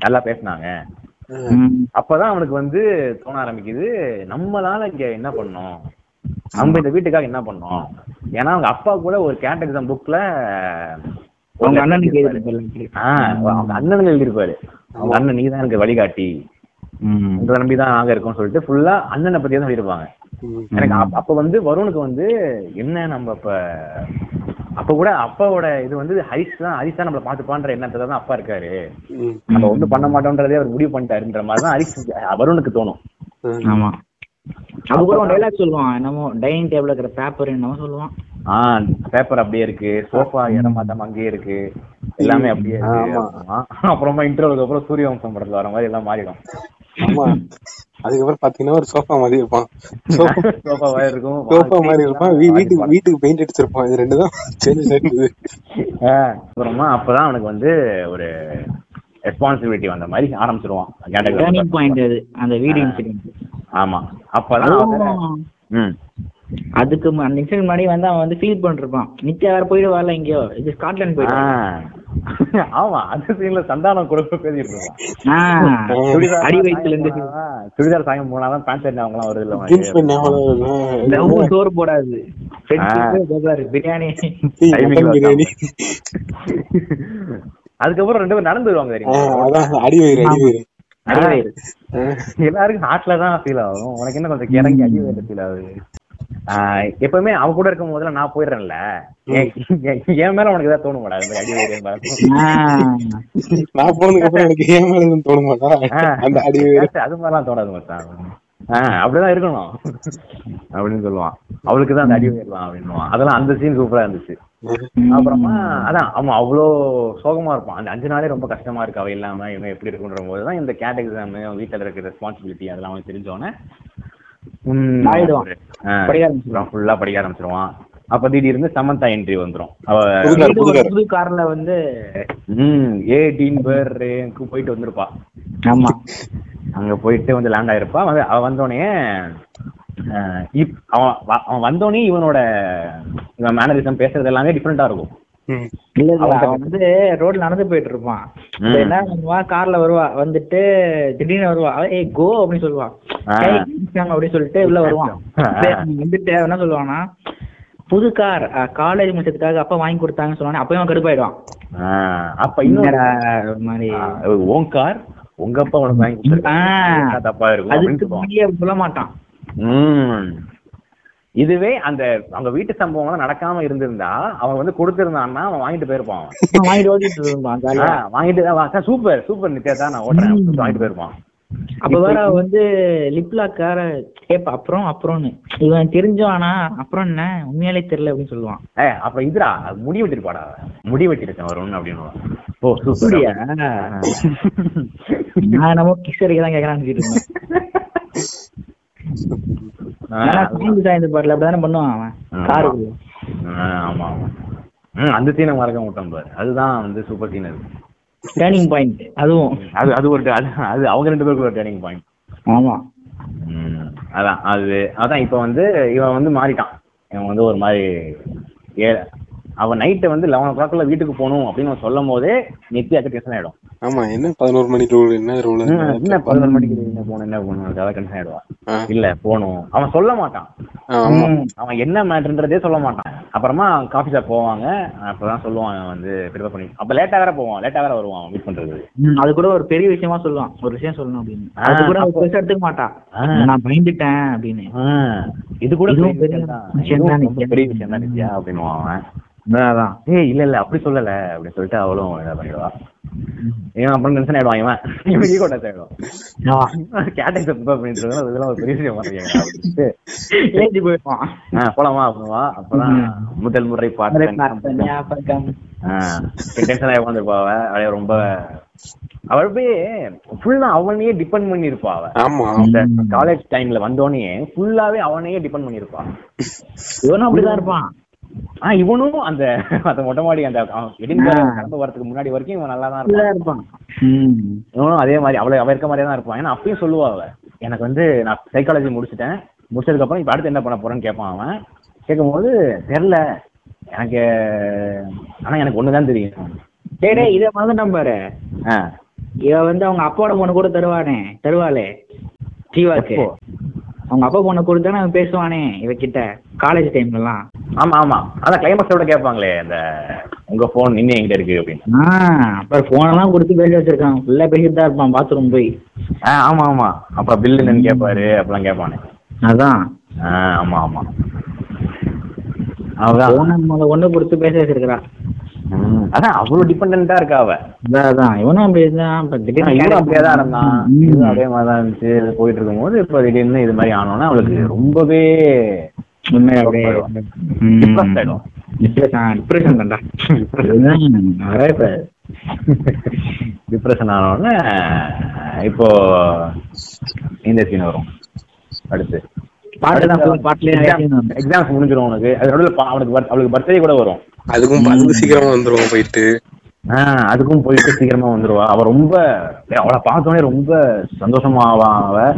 நல்லா பேசினாங்க. அப்பதான் அவனுக்கு வந்து தோண ஆரம்பிக்குது. நம்மளால இங்க என்ன பண்ணோம்? நம்ம இந்த வீட்டுக்காக என்ன பண்ணோம்? ஏன்னா அவங்க அப்பா கூட ஒரு கேட்டகிசம் புக்ல அவங்க அண்ணனுக்கு அவங்க அண்ணனுக்கு எழுதியிருப்பாரு. அவங்க அண்ணன் நீதான் எனக்கு வழிகாட்டி. உங்களை நம்பி தான் நாங்க இருக்கோம் சொல்லிட்டு ஃபுல்லா அண்ணனை பத்தி தான் சொல்லியிருப்பாங்க. எனக்கு அப்ப- அப்ப வந்து வருணுக்கு வந்து என்ன நம்ம இப்ப அப்ப கூட அப்பாவோட இது வந்து ஹரிஷ் தான் ஹரிஷ் தான் நம்மள பாத்துப்பான்ற எண்ணத்துல தான் அப்பா இருக்காரு. நம்ம ஒண்ணும் பண்ண மாட்டோம்ன்றதே அவர் முடிவு பண்ணிட்டாருன்ற மாதிரி தான் ஹரிஷ் வருணுக்கு தோணும். ஆமா. அது கூட டைலாக் சொல்லுவான் என்னமோ டைனிங் டேபிள் இருக்கிற பேப்பர் என்னமோ சொல்லுவான். ஆஹ் பேப்பர் அப்படியே இருக்கு சோஃபா இடம் மாத்தாம அங்கேயே இருக்கு. எல்லாமே அப்படியே இருக்கு. அப்புறமா இன்டர்வலுக்கு அப்புறம் சூரிய வம்சம் படத்துல வர மாதிரி எல்லாம் மாறிடும். ஆமா. அதுக்கப்புறம் பாத்தீங்கன்னா ஒரு சோஃபா மாதிரி இருப்பான். சோஃபா மாதிரி இருக்கும். சோஃபா மாதிரி இருப்பான். வீ- வீட்டுக்கு வீட்டுக்கு பெயிண்ட் அடிச்சிருப்பான். இது ரெண்டு தான் சேஞ்ச் ஆஹ் அப்புறமா அப்பதான் அவனுக்கு வந்து ஒரு ரெஸ்பான்சிபிலிட்டி வந்த மாதிரி ஆரம்பிச்சிருவான். டேர்னிங் பாயிண்ட் அது. அந்த வீடு இன்சிடென்ட் ஆமா. அப்பதான் ம். அதுக்கு அந்த இன்சிடென்ட் முன்னாடி வந்து அவன் வந்து ஃபீல் பண்ணிருப்பான். நித்யா வேற போயிட்டு வரல எங்கேயோ. இது ஸ்காட்லாந்து போயிட்டு ஆமா அந்த சீன்ல சந்தானம் கூட பேசிட்டு இருப்பான் அடி வயிற்றுல இருந்து. சுடிதார் சாயம் போனாதான் பேண்ட் அவங்க வருது இல்ல ஞாபகம் வருது. லவ் சோறு போடாது. பிரியாணி. பிரியாணி. அதுக்கப்புறம் ரெண்டு பேரும் நடந்து வருவாங்க தெரியுமா? அடி வயிறு அடி வயிறு. அடிவயிறு. ஆ. எல்லாருக்கும் ஹார்ட்ல தான் ஃபீல் ஆகும். உனக்கு என்ன கொஞ்சம் இறங்கி அடி ஃபீல் ஆகுது? எப்பவுமே அவ கூட இருக்கும் போதுல நான் போயிடுறேன்ல. என் என்- என் மேல உனக்கு ஏதாவது தோணும் இந்த மாதிரி அடி வேறு ஆ, நான் போனதுக்கு அப்புறம் எனக்கு ஏன் மேல எதுவும் தோண மாட்டா அந்த அடி அது மாதிரிலாம் தோணாது மச்சான். ஆஹ் அப்படிதான் இருக்கணும். அப்படின்னு சொல்லுவான். அவளுக்கு தான் அந்த அடி வேறலாம் அப்படின்னுவான். அதெல்லாம் அந்த சீன் சூப்பரா இருந்துச்சு. அப்புறமா அதான் அவன் அவ்வளோ சோகமா இருப்பான். அந்த அஞ்சு நாளே ரொம்ப கஷ்டமா இருக்கு. அவ இல்லாம இவன் எப்படி இருக்குன்ற போது தான் இந்த கேட் எக்ஸாம் வீட்டுல இருக்க ரெஸ்பான்சிபிலிட்டி அதெல்லாம் அவன் தெரிஞ்சோடனே ஆயிடுவான். படிக்க ஆரம்பிச்சிருவான். ஃபுல்லா படிக்க ஆரம்பிச்சிருவான் அப்ப திடீர்னு சமந்தா என்ட்ரி வந்துரும். புது கார்ல வந்து ம் ஏ டீன் பேருக்கு போயிட்டு வந்திருப்பா ஆமா அங்க போயிட்டு வந்து லேண்ட் ஆயிருப்பா வந்து அவ வந்தோடனே அவன் அவன் வந்தோடனே இவனோட இவன் மேனரிசம் பேசுறது எல்லாமே டிஃப்ரெண்டா இருக்கும். இல்ல இல்ல அவன் வந்து ரோட்ல நடந்து போயிட்டு இருப்பான். என்ன பண்ணுவா? கார்ல வருவா. வந்துட்டு திடீர்னு வருவா. ஏய் கோ அப்படின்னு சொல்லுவா. ஆ. ஏய், கிறிஸ்டியானோ அப்படின்னு சொல்லிட்டு உள்ள வருவான். வந்துட்டு என்ன சொல்லுவானா புது கார் காலேஜ் முடிச்சதுக்காக அப்பா வாங்கி கொடுத்தாங்கன்னு சொல்லுவானே அப்பயும் அவன் கடுப்பாயிடுவான். அப்ப ஒரு மாதிரி. உன் கார் உங்க அப்பா உனக்கு வாங்கி. என்ன தப்பா இருக்கும்? சொல்லுவான். சொல்ல மாட்டான். இதுவே அந்த அவங்க வீட்டு சம்பவம் நடக்காம இருந்திருந்தா அவன் வந்து கொடுத்திருந்தான்னா அவன் வாங்கிட்டு போயிருப்பான். வாங்கிட்டு ஓட்டிட்டு இருந்தான் வாங்கிட்டு சூப்பர் சூப்பர் நித்யா தான் நான் ஓட்டுறேன். வாங்கிட்டு போயிருப்பான். அப்ப வேற வந்து லிப்லாக்கார கேப்ப அப்புறம் அப்புறம்னு. இவன் தெரிஞ்சோம் ஆனா அப்புறம் என்ன? உண்மையாலே தெரியல அப்படின்னு சொல்லுவான். ஏ அப்ப இதுடா முடி வெட்டிருப்பாடா? முடி வெட்டிருக்கேன் வரும்னு அப்படின்னு ஓ சூப்பர் அப்படியா? நான் கிஸ் அடிக்க தான் ஆனா சாய்ந்து சாய்ந்து பாட்டுல அப்படிதானே பண்ணுவான் அவன். ஆமா. காருக்குள்ள ஆமா ஆமா. ம் அந்த சீனை மறக்க மாட்டோம் பாரு. அதுதான் வந்து சூப்பர் சீன் அது. டேர்னிங் பாயிண்ட் அதுவும். அது அது ஒரு அது அது அவங்க ரெண்டு பேருக்கு ஒரு டேர்னிங் பாயிண்ட் ஆமா. அதான் அது அதான் இப்போ வந்து இவன் வந்து மாறிட்டான். இவன் வந்து ஒரு மாதிரி ஏ அவன் நைட்டு வந்து லெவன் ஓ கிளாக்ல வீட்டுக்கு போகணும் அப்படின்னு சொல்லும் போதே நித்யாக்கு டென்ஷன் ஆயிடும். ஆமா என்ன பதினோரு மணி ரூல் என்ன ரூல் என்ன பதினொரு மணிக்கு என்ன போகணும் என்ன போகணும் அதுக்காக டென்ஷன் ஆயிடுவான். இல்ல போகணும். அவன் சொல்ல மாட்டான். அவன் என்ன மேட்டர்ன்றதே சொல்ல மாட்டான். அப்புறமா காஃபி ஷாப் போவாங்க. அப்பதான் சொல்லுவான் வந்து ப்ரிப்பேர் பண்ணி அப்ப லேட்டா வேற போவான். லேட்டா வேற வருவான் மீட் பண்றது. அது கூட ஒரு பெரிய விஷயமா சொல்லுவான். ஒரு விஷயம் சொல்லணும் அப்படின்னு. அது கூட பெருசா எடுத்துக்க மாட்டான். நான் பயந்துட்டேன் அப்படின்னு. இது கூட பெரிய பெரிய விஷயம் தான். பெரிய விஷயம் தான் நித்யா அப்படின்னு அவன். அதான். ஏய் இல்ல இல்ல அப்படி சொல்லல. அப்படின்னு சொல்லிட்டு அவளும் இதை பண்ணிடுவா. இவன் அப்புறம் டென்ஷன் ஆயிடுவான் இவன். இவன் ஈகோ டச் ஆயிடுவான். ப்ரிப்பேர் பண்ணிட்டு இருக்கோம் அதெல்லாம் ஒரு பெரிய விஷயம் மாட்டேங்க ஏஞ்சி போயிருப்பான். ஆ, போலாமா? அப்படின்வா அப்பதான் முதல் முறை ஞாபகம். டென்ஷன் ஆகி உட்காந்துருப்பா அவ. அப்படியே ரொம்ப அவள் போய் ஃபுல்லா அவனையே டிபெண்ட் பண்ணி இருப்பா அவ. ஆமா. காலேஜ் டைம்ல வந்தோடனே ஃபுல்லாவே அவனையே டிபெண்ட் பண்ணிருப்பா இவனும் அப்படிதான் இருப்பான். ஆ இவனும் அந்த அந்த மொட்டை மாடி அந்த கிளம்ப வரதுக்கு முன்னாடி வரைக்கும் இவன் நல்லா தான் இருப்பான். இவனும் அதே மாதிரி அவளை அவ இருக்க மாதிரியே தான் இருப்பான். ஏன்னா அப்பயும் சொல்லுவா அவ. எனக்கு வந்து நான் சைக்காலஜி முடிச்சிட்டேன். முடிச்சதுக்கு அப்புறம் இப்ப அடுத்து என்ன பண்ண போறேன்னு கேட்பான் அவன். கேட்கும்போது தெரியல. எனக்கு ஆனா எனக்கு ஒண்ணுதான் தெரியும். டேய் இத மறந்துட்டான் பாரு. ஆ. இவ வந்து அவங்க அப்பாவோட பொண்ணு கூட தருவானே தருவாளே ஜீவாக்கு? அவங்க அப்பா பொண்ணு கொடுத்தானே அவன் பேசுவானே இவகிட்ட காலேஜ் டைம்லலாம் ஆமா ஆமா. அதான் கிளைமேக்ஸோட கேட்பாங்களே அந்த உங்க போன் இன்னும் எங்கிட்ட இருக்கு அப்படின்னு. ஆ அப்புறம் போனெல்லாம் கொடுத்து பேச வச்சிருக்கான். ஃபுல்லா பேசிட்டு தான் இருப்பான் பாத்ரூம் போய். ஆ ஆமா ஆமா. அப்ப பில் என்னன்னு கேட்பாரு அப்பெல்லாம் கேட்பானே. அதான். ஆ ஆமா ஆமா. போன நம்மள ஒண்ணு கொடுத்து பேச வச்சிருக்கிறான் அதான் அவ்வளவு டிபெண்டா இருக்கா அவ? அதான் இவனும் அப்படி இருந்தான் இப்ப திடீர்னு இவனும் அப்படியே தான் இருந்தான். அதே மாதிரி தான் இருந்துச்சு போயிட்டு இருக்கும்போது இப்ப திடீர்னு இது மாதிரி ஆனோன்னா அவளுக்கு ரொம்பவே. டிப்ரெஷன் தான்டா. டிப்ரெஷன் ஆனோடனே இப்போ இந்த சீன் வரும். அடுத்து. பாட்டு தான் வரும். எக்ஸாம்ஸ் முடிஞ்சிரும் உனக்கு அது நடுவுல பா- அவனுக்கு அவளுக்கு பர்த்டே கூட வரும். அதுக்கும் அதுக்கு சீக்கிரமா வந்துருவோம் போயிட்டு. ஆஹ் அதுக்கும் போயிட்டு சீக்கிரமா வந்துருவா. அவ ரொம்ப அவளை பார்த்தோன்னே ரொம்ப சந்தோஷமா ஆவா அவ.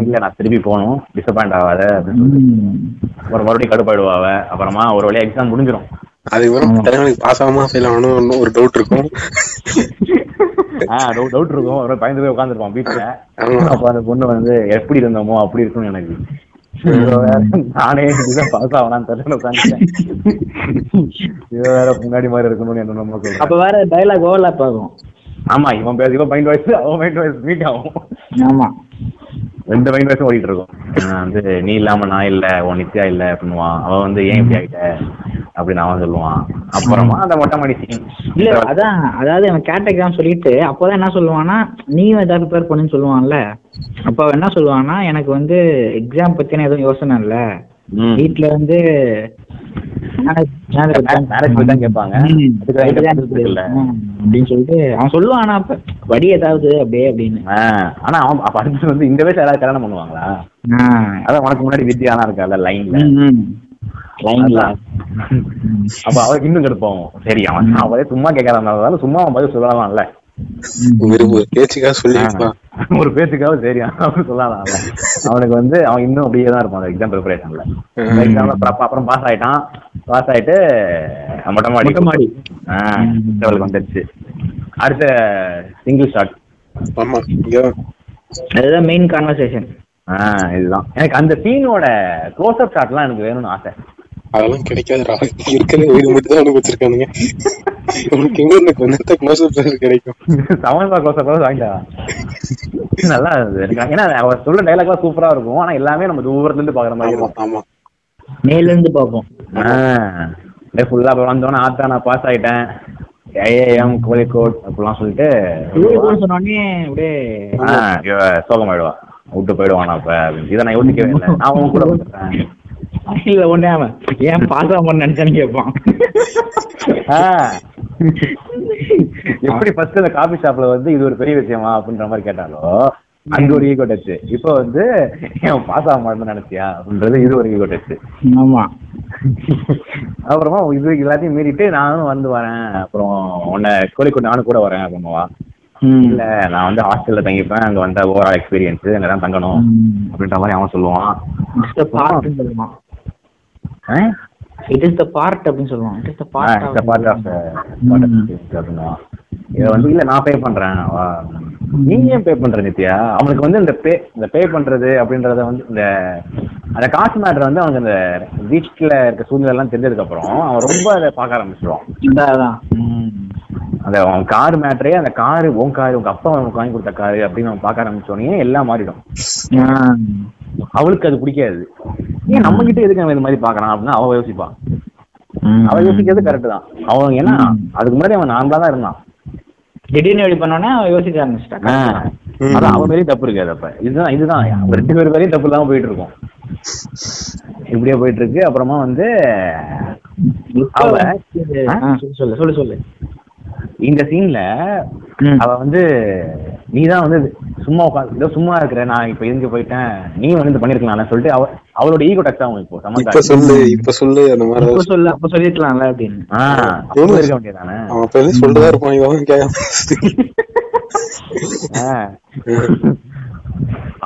இல்ல நான் திருப்பி போகணும். டிசப்பாயிண்ட் ஆகாத. அப்படின்னு சொல்லி ம். அப்புறம் மறுபடியும் கடுப்பாயிடுவா அவ. அப்புறமா ஒரு வழியா எக்ஸாம் முடிஞ்சிரும். அதுக்கப்புறம் தலைவனுக்கு பாஸ் ஆகாம ஃபெயில் ஆகணும் ஒரு டவுட் இருக்கும். ஆஹ் டவுட் இருக்கும். ஒரு பயந்து போய் உட்காந்துருப்பான் வீட்டுல. அப்ப அந்த பொண்ணு வந்து எப்படி இருந்தோமோ அப்படி இருக்கும்னு எனக்கு. நானே இதுதான் பாஸ் ஆகலான்னு தெரியல உட்காந்துட்டேன் வேற முன்னாடி மாதிரி இருக்கணும்னு என்ன சொல்றேன் அப்ப வேற டைலாக் ஓவர்லாப் ஆகும். ஆமா இவன் பேச இவன் மைண்ட் வாய்ஸ் அவன் மைண்ட் வாய்ஸ் மீட் ஆகும். ஆமா. ரெண்டு மைண்ட் வாய்ஸும் ஓடிட்டு இருக்கும். வந்து நீ இல்லாம நான் இல்ல உன் நித்யா இல்ல அப்படின்னுவான். அவன் வந்து ஏன் இப்படி ஆயிட்ட? அப்படின்னு அவன் சொல்லுவான். அப்புறமா அந்த மொட்டை மாடி scene. இல்ல அதான் அதாவது அவன் கேட் எக்ஸாம் சொல்லிட்டு அப்போதான் என்ன சொல்லுவான்னா நீயும் ஏதாவது ப்ரிப்பேர் பண்ணுன்னு சொல்லுவான்ல. அப்ப அவன் என்ன சொல்லுவான்னா எனக்கு வந்து எக்ஸாம் பத்தின எதுவும் யோசனை இல்ல. ம். வீட்ல வந்து அப்படின்னு சொல்லிட்டு அவன் சொல்லுவான் அப்ப வடி ஏதாவது அப்படியே அப்படின்னு. ஆனா அவன் அப்ப அடுத்து வந்து இந்த வயசுல யாராவது கல்யாணம் பண்ணுவாங்களா. அதான் உனக்கு முன்னாடி ம், ம். லைன்ல அப்ப அவருக்கு இன்னும் கெடுப்போம் சரி அவன் அவரே சும்மா கேட்கறதுனால சும்மா அவன் பதில் சொல்லலாம்ல. ஒரு பேச்சுக்காக சொல்லிருக்கலாம் ஒரு பேச்சுக்காக சரி அவன் சொல்லலாம்ல. அவனுக்கு வந்து அவன் இன்னும் அப்படியே தான் இருப்பான் எக்ஸாம் ப்ரிப்பரேஷன்ல எக்ஸாம்ல அப்புறம் பாஸ் ஆயிட்டான். பாஸ் ஆயிட்டு மொட்டை மாடி. மொட்டை மாடி. வந்துருச்சு. அடுத்த சிங்கிள் ஷாட் ஆமா அதுதான் மெயின் கான்வர்சேஷன் ஆஹ் இதுதான். எனக்கு அந்த சீனோட க்ளோஸ் அப் ஷாட்லாம் எனக்கு வேணும்னு ஆசை. அதெல்லாம் கிடைக்காதுடா இருக்கிற வீடு மட்டும் தான் வச்சிருக்கானுங்க உனக்கு எங்க இருந்து கொஞ்சத்தை க்ளோஸ் அப் கிடைக்கும்? சமன்பா க்ளோஸ் அப் வாங்கிட்டா? நல்லா இருந்தது. ஏன்னா அவர் சொல்ற டைலாக்லாம் சூப்பரா இருக்கும். ஆனா எல்லாமே நம்ம தூரத்துல இருந்து பாக்குற மாதிரி ஆமா இருக்கும். ஆமா. மேல இருந்து பார்ப்போம். ஆஹ் ஃபுல்லா வந்தோடனே ஆத்தா நான் பாஸ் ஆயிட்டேன். ஏஏஎம் கோழிக்கோட் அப்படிலாம் சொல்லிட்டு சொன்னோடனே அப்படியே சோகமாயிடுவா. விட்டு போயிடுவான் அப்ப. இதை நான் யோசிக்கவே இல்லை. நான் அவன் கூட வந்துட்டேன் இல்ல ஒண்ணே அவன் ஏன் பாஸ் ஆகும் நினைச்சான்னு கேட்பான் எப்படி ஃபர்ஸ்ட் அந்த காபி ஷாப்ல வந்து இது ஒரு பெரிய விஷயமா அப்படின்ற மாதிரி கேட்டாலோ அங்க ஒரு ஈகோ டச் இப்போ வந்து ஏன் பாஸ் ஆக மாட்டேன்னு நினைச்சியா அப்படின்றது இது ஒரு ஈகோ டச் ஆமா. அப்புறமா இது எல்லாத்தையும் மீறிட்டு நானும் வந்து வரேன். அப்புறம் உன்னை கோழிக்கோட் நானும் கூட வரேன் அப்படின்னுவா. இல்ல நான் வந்து ஹாஸ்டல்ல தங்கிப்பேன். அங்க வந்த ஓவரால் எக்ஸ்பீரியன்ஸ் அங்க தான் தங்கணும் அப்படின்ற மாதிரி அவன் சொல்லுவான் இட்ஸ் த பார்ட் சொல்லுவான் இட் இஸ் த பார்ட் அப்படின்னு சொல்லுவான் it is the part part of இதை வந்து இல்ல நான் பே பண்றேன். வா. நீ ஏன் பே பண்ற நித்யா? அவனுக்கு வந்து இந்த பே இந்த பே பண்றது அப்படின்றத வந்து இந்த அந்த காசு மேட்டர் வந்து அவனுக்கு அந்த வீட்டுல இருக்க சூழ்நிலை எல்லாம் தெரிஞ்சதுக்கு அப்புறம் அவன் ரொம்ப அதை பார்க்க ஆரம்பிச்சிடுவான் அதான் அந்த அவன் கார் மேட்டரே அந்த காரு உன் காரு உங்க அப்பா உனக்கு வாங்கி கொடுத்த காரு அப்படின்னு அவன் பார்க்க ஆரம்பிச்சோடனே எல்லாம் மாறிடும். அவளுக்கு அது பிடிக்காது. ஏன் நம்ம கிட்ட எதுக்கு அவன் இது மாதிரி பாக்குறான் அப்படின்னு அவ யோசிப்பான். அவ யோசிக்கிறது கரெக்ட் தான். அவன் ஏன்னா அதுக்கு முன்னாடி அவன் நார்மலா தான் இருந்தான். திடீர்னு எப்படி பண்ணோன்னே யோசிக்க ஆரம்பிச்சிட்டான். ஆஹ். அதான் அவன் மேலேயும் தப்பு இருக்காது அப்ப இதுதான் இதுதான். ரெண்டு பேர் வரையும் தப்பு இல்லாம போயிட்டு இருக்கும் இப்படியே போயிட்டு இருக்கு அப்புறமா வந்து அவ சொல்லு சொல்லு சொல்லு. இந்த சீன்ல. அவ வந்து நீ தான் வந்து சும்மா உட்காந்து ஏதோ சும்மா இருக்கிற நான் இப்ப இங்க போயிட்டேன். நீ வந்து இது பண்ணிருக்கலாம் சொல்லிட்டு அவ அவளோட ஈகோ டச் ஆகும் இப்போ சமந்தா இப்ப சொல்லு இப்ப சொல்லு அந்த மாதிரி அப்ப ஏதாவது சொல்லு அப்ப சொல்லிருக்கலாம்ல அப்படின்னு. ஆஹ் இருக்க வேண்டியதானே அவன் எல்லாம் சொல்லிதான் இருப்பான் இவன்.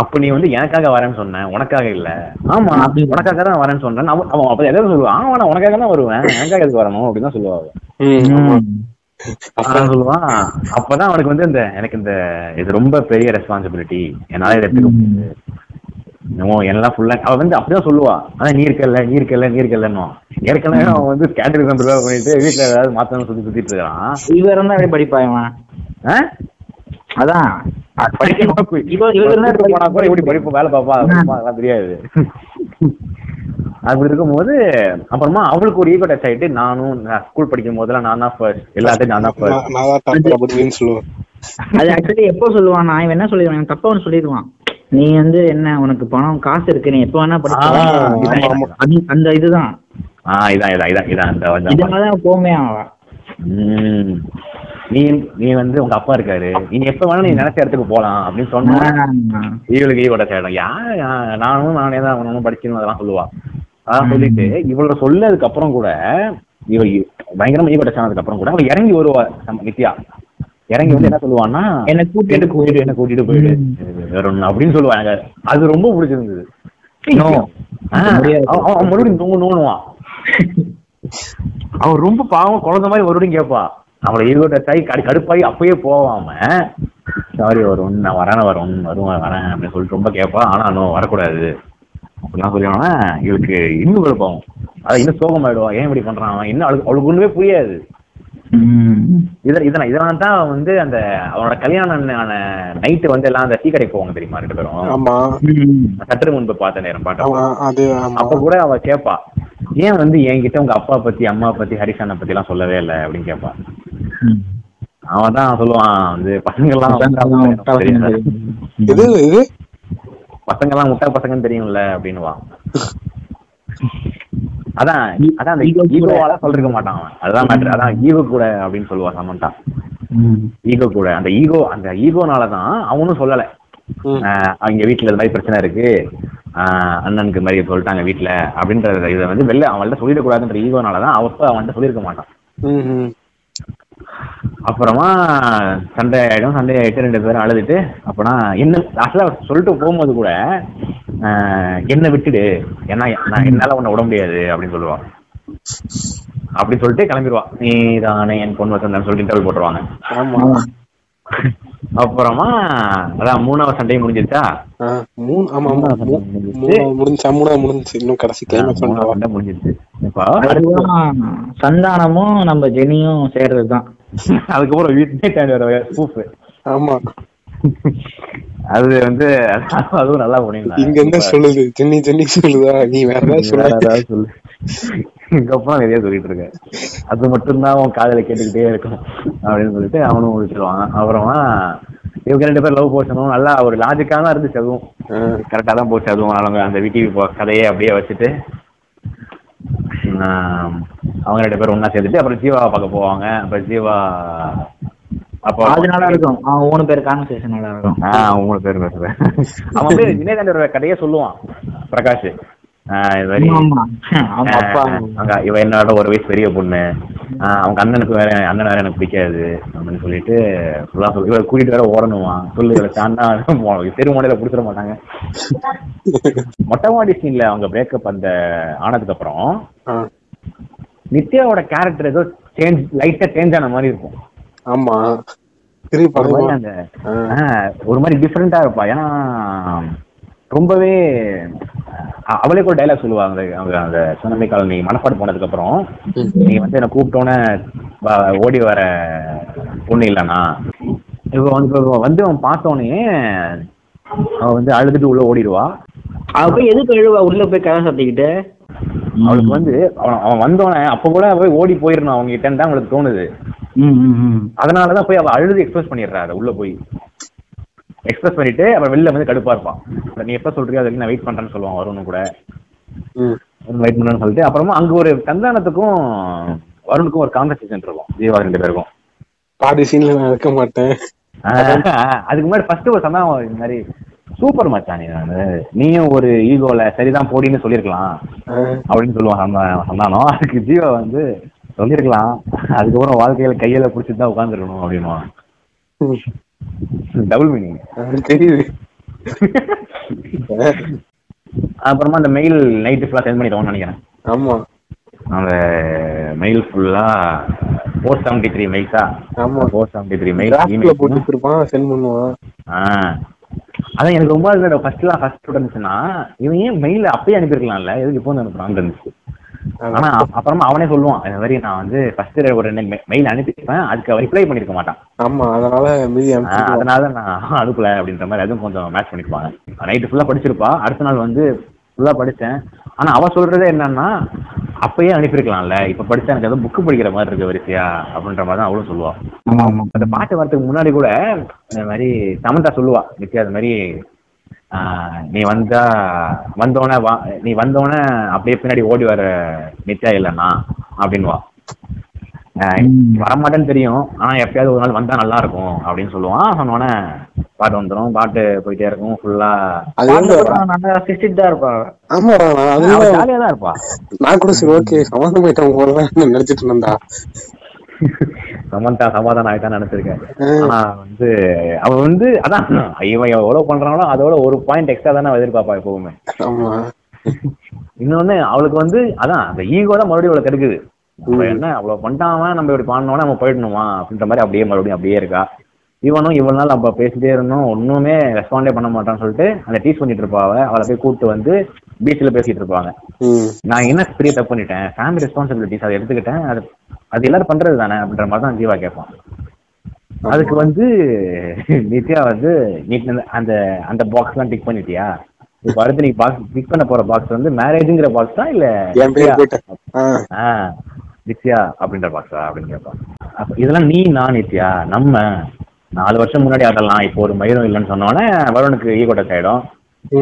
அப்ப நீ வந்து எனக்காக வரேன்னு சொன்ன உனக்காக இல்ல. ஆமா. உனக்காக தான் வரேன்னு சொல்றேன் அவன் அப்ப எதாவது சொல்லுவான் ஆமா நான் உனக்காக தான் வருவேன். எனக்காக எதுக்கு வரணும்? அப்படின்னு தான் சொல்லுவாங்க. அப்புறம் சொல்லுவான் அப்பதான் அவனுக்கு வந்து இந்த எனக்கு இந்த இது ரொம்ப பெரிய ரெஸ்பான்சிபிலிட்டி என்னால இதை எடுத்துக்க முடியாது. என்னமோ எல்லாம் ஃபுல்லா அவ வந்து அப்படிதான் சொல்லுவா. ஆனா நீ இருக்கல நீ இருக்கல நீ இருக்கலன்னு ஏற்கனவே அவன் வந்து கேட்டரிங் ப்ரிப்பேர் பண்ணிட்டு வீட்டுல ஏதாவது மாத்தணும் சுத்தி சுத்திட்டு இருக்கான். இவர் இருந்தா அப்படியே படிப்பான் இவன்? அதான். படிக்கணும்? இவ இவரு எப்படி படிப்பு வேலை படிப்பா, அதெல்லாம் தெரியாது. அப்படி இருக்கும்போது அப்புறமா அவளுக்கு ஒரு ஈகோ டச் ஆயிட்டு நானும் ஸ்கூல் படிக்கும் போதெல்லாம் நான் தான் ஃபர்ஸ்ட் எல்லாத்தையும் நான் தான் ஃபர்ஸ்ட் சொல்லுவேன். அது ஆக்சுவலி எப்போ சொல்லுவான்? நான் இவன் என்ன சொல்லிடுவான்? தப்பா ஒன்று சொல்லிடுவான். நீ வந்து என்ன உனக்கு பணம் காசு இருக்கு நீ எப்ப வேணா படிக்கலாம் அந்த இதுதான். ஆ இதான் இதான் இதான் இதான் இதனாலதான் போமே அவன். நீ நீ வந்து உங்க அப்பா இருக்காரு. நீ எப்ப வேணாலும் நீ நினைச்ச இடத்துக்கு போலாம் அப்படின்னு சொன்னா இவளுக்கு ஈவோட சேடம் யார் யா- நானும் நானே தான் ஒன்றும் படிக்கணும் அதெல்லாம் சொல்லுவா. அதான் சொல்லிட்டு இவளோட சொல்லதுக்கு அப்புறம் கூட இவ பயங்கரமா ஈவோட சேனதுக்கு அப்புறம் கூட அவள் இறங்கி வருவா நம்ம நித்யா. இறங்கி வந்து என்ன சொல்லுவான்னா என்னை கூட்டிட்டு என்ன கூட்டிட்டு என்ன கூட்டிட்டு போயிடு. வேற ஒண்ணு அப்படின்னு சொல்லுவா எனக்கு. அது ரொம்ப பிடிச்சிருந்தது. மறுபடியும் நோங்க நோணுவான் அவன் ரொம்ப பாவம் குழந்தை மாதிரி மறுபடியும் கேட்பா அவளை ஈகோ டச் ஆகி கடு கடுப்பாகி அப்பயே போவாம சாரி வரும் நான் வரேன் வரும் வருவேன் வரேன் அப்படின்னு சொல்லிட்டு ரொம்ப கேட்பா ஆனா இன்னும் வரக்கூடாது. அப்படிலாம் சொல்லிடுவாங்க இவளுக்கு இன்னும் கடுப்பாகும் அதை இன்னும் சோகமாயிடுவா. ஏன் இப்படி பண்றான்? அவன் இன்னும் அவளுக்கு அவளுக்கு ஒண்ணுமே புரியாது. இதை இதெல்லாம் இதெல்லாம் தான் வந்து அந்த அவனோட கல்யாணம் நைட்டு வந்து எல்லாம் அந்த டீ கடைக்கு போவாங்க தெரியுமா ரெண்டு பேரும்? சற்று முன்பு பார்த்த நேரம் பாட்டா அவன் அது ஆமா. அப்ப கூட அவ கேப்பா ஏன் வந்து என்கிட்ட உங்க அப்பா பத்தி அம்மா பத்தி ஹரிஷானை பத்தி எல்லாம் சொல்லவே இல்லை? அப்படின்னு கேட்பா அவன் தான் சொல்லுவான் வந்து பசங்க எல்லாம் பசங்க எல்லாம் முட்டா பசங்கன்னு தெரியும்ல அப்படின்னுவான். அதான் அதான் அந்த. ஈகோவால சொல்லிருக்க மாட்டான் அவன். அதுதான் மேட்ரு அதான் ஈகோ கூட அப்படின்னு சொல்லுவா சமந்தா. ஈகோ கூட. அந்த ஈகோ அந்த ஈகோனால தான் அவனும் சொல்லல. அவங்க வீட்டுல இந்த மாதிரி பிரச்சனை இருக்கு. ஆஹ் அண்ணனுக்கு மாதிரி சொல்லிட்டாங்க வீட்டுல அப்படின்ற இதை வந்து வெளில அவன்கிட்ட சொல்லிடக்கூடாதுன்ற ஈகோனால தான் அவப்ப அவன்கிட்ட சொல்லியிருக்க மாட்டான். ம், ம். அப்புறமா சண்டை ஆயிடும் சண்டை ஆயிட்டு ரெண்டு பேரும் அழுதுட்டு அப்பனா என்ன லாஸ்ட்ல சொல்லிட்டு போகும்போது கூட ஆஹ் என்ன விட்டுடு. ஏன்னா நான் என்னால உன்னை விட முடியாது அப்படின்னு சொல்லுவான். அப்படி சொல்லிட்டு கிளம்பிடுவான். நீ தானே என் பொண்ணு வசந்தான் சொல்லிட்டு போட்டுருவாங்க. அப்புறமா அதான் மூணாவது சண்டையும் முடிஞ்சிருச்சா? மூணு ஆமா ஆமா மூ- மூணாவது முடிஞ்சுச்சா இன்னும் கடைசி சண்டை முடிஞ்சிருச்சு. சந்தானமும் நம்ம ஜெனியும் சேர்றதுதான். அதுக்கப்புறம் வீட்டுல வர ஸ்பூஃப் ஆமா. அது வந்து அதுவும் நல்லா பண்ணிருந்தாங்க இங்க என்ன சொல்லுது? ஜென்னி ஜென்னி சொல்லுதா? நீ வேற ஏதாவது சொல்லு. இதுக்கப்புறம் நிறைய சொல்லிட்டு இருக்கேன் அது மட்டும்தான் அவன் காதல கேட்டுக்கிட்டே இருக்கும் அப்படின்னு சொல்லிட்டு அவனும் விட்டுருவான் அப்புறமா இவங்க ரெண்டு பேரும் லவ் போர்ஷனும் நல்லா ஒரு லாஜிக்கா தான் இருந்துச்சு அதுவும். கரெக்டா தான் போச்சு அதுவும். அவங்க அந்த விடிவி கதையே அப்படியே வச்சுட்டு அவங்க ரெண்டு பேரும் ஒண்ணா சேர்ந்துட்டு அப்புறம் ஜீவாவை பார்க்க போவாங்க. அப்புறம் ஜீவா அப்போ அது நல்லா இருக்கும். அவன் மூணு பேர் கான்வர்சேஷன் நல்லா இருக்கும். ஆஹ் உங்களை பேர் பேசுறேன் அவன் அப்படியே வினயதாண்டோட கதையே சொல்லுவான் பிரகாஷ். இவ என்னோட ஒரு வயசு பெரிய பொண்ணு. அவங்க அண்ணனுக்கு வேற அண்ணன் வேற எனக்கு பிடிக்காது அப்படின்னு சொல்லிட்டு ஃபுல்லா சொல்லி இவரை கூட்டிட்டு வேற ஓடணுவான் சொல்லு இவரை சாண்டா தெரு முனையில புடிச்சிட மாட்டாங்க. மொட்டை மாடி சீன்ல அவங்க பிரேக்கப் அந்த ஆனதுக்கு அப்புறம் நித்யாவோட கேரக்டர் ஏதோ சேஞ்ச் லைட்டா சேஞ்ச் ஆன மாதிரி இருக்கும். ஆமா. ஒரு மாதிரி டிஃப்ரெண்டா இருப்பா. ஏன்னா ரொம்பவே அவளே கூட டைலாக் சொல்லுவாங்க அவங்க அந்த சுனமி காலனி மனப்பாடு போனதுக்கு அப்புறம் நீ வந்து என்ன கூப்பிட்டோன்னே ஓடி வர பொண்ணு இல்லைண்ணா. இப்போ வந்து இப்போ வந்து அவன் பார்த்தோன்னே அவன் வந்து அழுதுட்டு உள்ள ஓடிடுவா. அவ போய் எதுக்கு எழுவா உள்ள போய் கதை சாத்திக்கிட்டு. அவளுக்கு வந்து அவன் அவன் வந்தோடனே அப்போ கூட போய் ஓடி போயிடணும் அவங்க கிட்ட தான் அவளுக்கு தோணுது. அதனாலதான் போய் அவ அழுது எக்ஸ்பிரஸ் பண்ணிடுறா அதை உள்ள போய். எக்ஸ்பிரஸ் பண்ணிட்டு அவன் வெளில வந்து கடுப்பா இருப்பான். நீ எப்ப சொல்றியோ அதுக்கு நான் வெயிட் பண்றேன்னு சொல்லுவான் வருணும் கூட. வெயிட் பண்றேன்னு சொல்லிட்டு அப்புறமா அங்க ஒரு சந்தானத்துக்கும் வருணுக்கும் ஒரு கான்வர்சேஷன் இருக்கும் ஜீவா ரெண்டு பேருக்கும். பாதி சீன்ல நான் இருக்க மாட்டேன். அதுக்கு முன்னாடி ஃபர்ஸ்ட் ஒரு சந்தானம் இந்த மாதிரி சூப்பர் மச்சான் நீயும் ஒரு ஈகோல சரிதான் போடின்னு சொல்லியிருக்கலாம். ஆ, அப்படின்னு சொல்லுவான் சந்தா- சந்தானம். அதுக்கு ஜீவா வந்து சொல்லியிருக்கலாம். அதுக்கப்புறம் வாழ்க்கையில கையில பிடிச்சிட்டு தான் உட்காந்துருக்கணும் அப்படின்னுவான். ம். டபுள் மீனிங் தெரியுது. அப்புறமா அந்த மெயில் நைட்டு ஃபுல்லாக சென்ட் பண்ணிடுவோம்னு நினைக்கிறேன். ஆமா. அந்த மெயில் ஃபுல்லா ஃபோர் செவன்டி த்ரீ மெயில்ஸா ஆமா. ஃபோர் செவன்டி த்ரீ மெயில் போட்டு வச்சிருப்பான் சென்ட் பண்ணுவான். ஆ. அதான் எனக்கு ரொம்ப ஃபர்ஸ்ட்லாம் ஃபர்ஸ்ட் இருந்துச்சுன்னா இவன் ஏன் மெயில் அப்பயே அனுப்பியிருக்கலாம்ல? எதுக்கு இப்போ வந்து அனுப்புறான்னு இருந்துச்சு ஆனா அப்~ அப்புறமா அவனே சொல்லுவான் இந்த மாதிரி நான் வந்து ஃபர்ஸ்ட் ஒரு மெயில் அனுப்பியிருப்பேன் அதுக்கு ரிப்ளை பண்ணிருக்க மாட்டான். ஆமா அதனால. அதனால நான் அனுப்பல அப்படின்ற மாதிரி அதுவும் கொஞ்சம் மேட்ச் பண்ணிப்பாங்க நைட்டு ஃபுல்லா படிச்சிருப்பா அடுத்த நாள் வந்து ஃபுல்லா படிச்சேன். ஆனா அவ சொல்றதே என்னன்னா அப்பயே அனுப்பியிருக்கலாம்ல இப்ப படிச்சா எனக்கு ஏதோ புக்கு படிக்கிற மாதிரி இருக்கு வரிசையா அப்படின்ற மாதிரி தான் அவளும் சொல்லுவா. அந்த பாட்டு வரதுக்கு முன்னாடி கூட இந்த மாதிரி சமந்தா சொல்லுவா நித்யா அது மாதிரி நீ வந்தா வந்தோடனே வா நீ வந்தோடனே அப்படியே பின்னாடி ஓடி வர நித்யா இல்லைன்னா அப்படின்வா வரமாட்டேன்னு தெரியும். ஆனா எப்பயாவது ஒரு நாள் வந்தா நல்லா இருக்கும் அப்படின்னு சொல்லுவான் சொன்னோடனே பாட்டு வந்துடும் பாட்டு போயிட்டே இருக்கும். ஃபுல்லா நல்லா சிரிச்சிட்டு தான் இருப்பா அதுதான் ஜாலியா தான் இருப்பா. நான் கூட சரி ஓகே சம்மந்தம் போயிட்டேன் நினைச்சிட்டு இருந்தா சமந்தா சமாதானம் ஆயிட்டான்னு நினைச்சிருக்கேன். ஆனா வந்து அவ வந்து அதான் இவன் எவ்வளவு பண்றானோ அதோட ஒரு பாயிண்ட் எக்ஸ்ட்ரா தானே எதிர்பார்ப்பா எப்பவுமே. இன்னொன்னு அவளுக்கு வந்து அதான் அந்த ஈகோ தான் மறுபடியும் அவளுக்கு எடுக்குது அவ என்ன அவ்வளவு பண்ணிட்டாம நம்ம இப்படி பண்ணோம்னா நம்ம போயிடணுமா அப்படின்ற மாதிரி அப்படியே மறுபடியும் அப்படியே இருக்கா. இவனும் இவ்வளவு நாள் நம்ம பேசிட்டே இருந்தோம் ஒண்ணுமே ரெஸ்பாண்டே பண்ண மாட்டான்னு சொல்லிட்டு அந்த டீஸ் பண்ணிட்டு இருப்பா அவ. அவளை போய் கூப்பிட்டு வந்து பீச்சில் பேசிட்டு இருப்பாங்க. நான் என்ன பெரிய தப்பு பண்ணிட்டேன்? ஃபேமிலி ரெஸ்பான்சிபிலிட்டிஸ் அதை எடுத்துக்கிட்டேன். அது அது எல்லாரும் பண்றது தானே அப்படின்ற மாதிரி தான் ஜீவா கேட்பான். அதுக்கு வந்து நித்யா வந்து நீ அந்த- அந்த அந்த பாக்ஸ்லாம் டிக் பண்ணிட்டியா? இப்போ அடுத்து நீ பாக்ஸ் டிக் பண்ண போற பாக்ஸ் வந்து மேரேஜ்ங்கிற பாக்ஸ் தான் இல்ல நித்யா? அப்படின்ற பாக்ஸா அப்படின்னு கேட்பான். அப்ப இதெல்லாம் நீ நான் நித்யா நம்ம நாலு வருஷம் முன்னாடி அதெல்லாம் இப்போ ஒரு மயிரும் இல்லைன்னு சொன்னோடனே வருணுக்கு ஈகோ டச் ஆயிடும்.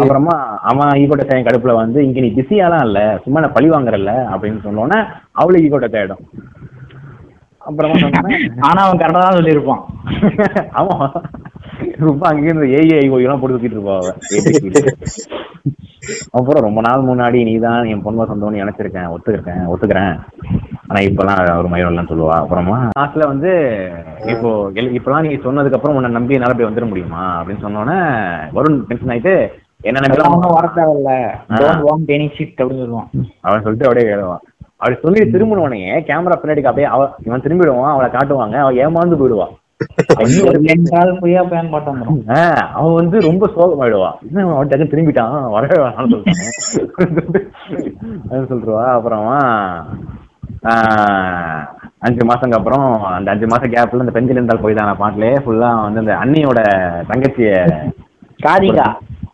அப்புறமா அவன் ஈகோ டச் ஆகும் கடுப்புல வந்து இங்க நீ பிஸியாலாம் இல்ல சும்மா நான் பழி வாங்குறல்ல? அப்படின்னு சொன்னோடனே அவளுக்கு ஈகோ டச் ஆயிடும். அப்புறமா ஆனா அவன் கரெக்டா தான் சொல்லியிருப்பான். ஆமா. ரொம்ப அங்கேருந்து ஏஐ எல்லாம் போட்டு சுத்திட்டு இருப்பா. அப்புறம் ரொம்ப நாள் முன்னாடி நீ தான் என் பொண்ணு சொந்தம்னு நினைச்சிருக்கேன் ஒத்துக்கிறேன் ஒத்துக்கிறேன். ஆனா இப்பெல்லாம் ஒரு மயிரம் இல்லைன்னு சொல்லுவா. அப்புறமா லாஸ்ட்ல வந்து இப்போ இப்பெல்லாம் நீ சொன்னதுக்கு அப்புறம் உன்னை நம்பி என்னால போய் வந்துட முடியுமா? அப்படின்னு சொன்னோன்னே வருண் டென்ஷன் ஆயிட்டு என்ன ஒண்ணும் வர நம்பி தேவையில்ல. அப்படின்னு சொல்லுவான். அவன் சொல்லிட்டு அப்படியே எழுதுவான் அப்படி சொல்லி திரும்பினவனே கேமரா பின்னாடி அப்படியே அவ இவன் திரும்பிடுவான் அவளை காட்டுவாங்க அவன் ஏமாந்து ஆஹ் அவன் வந்து ரொம்ப சோகமாயிடுவான். என்ன திரும்பிட்டான்? வரவே வேணாம்னு சொல்லிட்டான் அது சொல்றவா அப்புறமா அஞ்சு மாசங்க அப்புறம் அந்த அஞ்சு மாசம் கேப்ல இந்த பெஞ்சில் இருந்தால் போய் தான் பாட்டுலயே ஃபுல்லா வந்து அந்த அண்ணியோட தங்கச்சிய காதிகா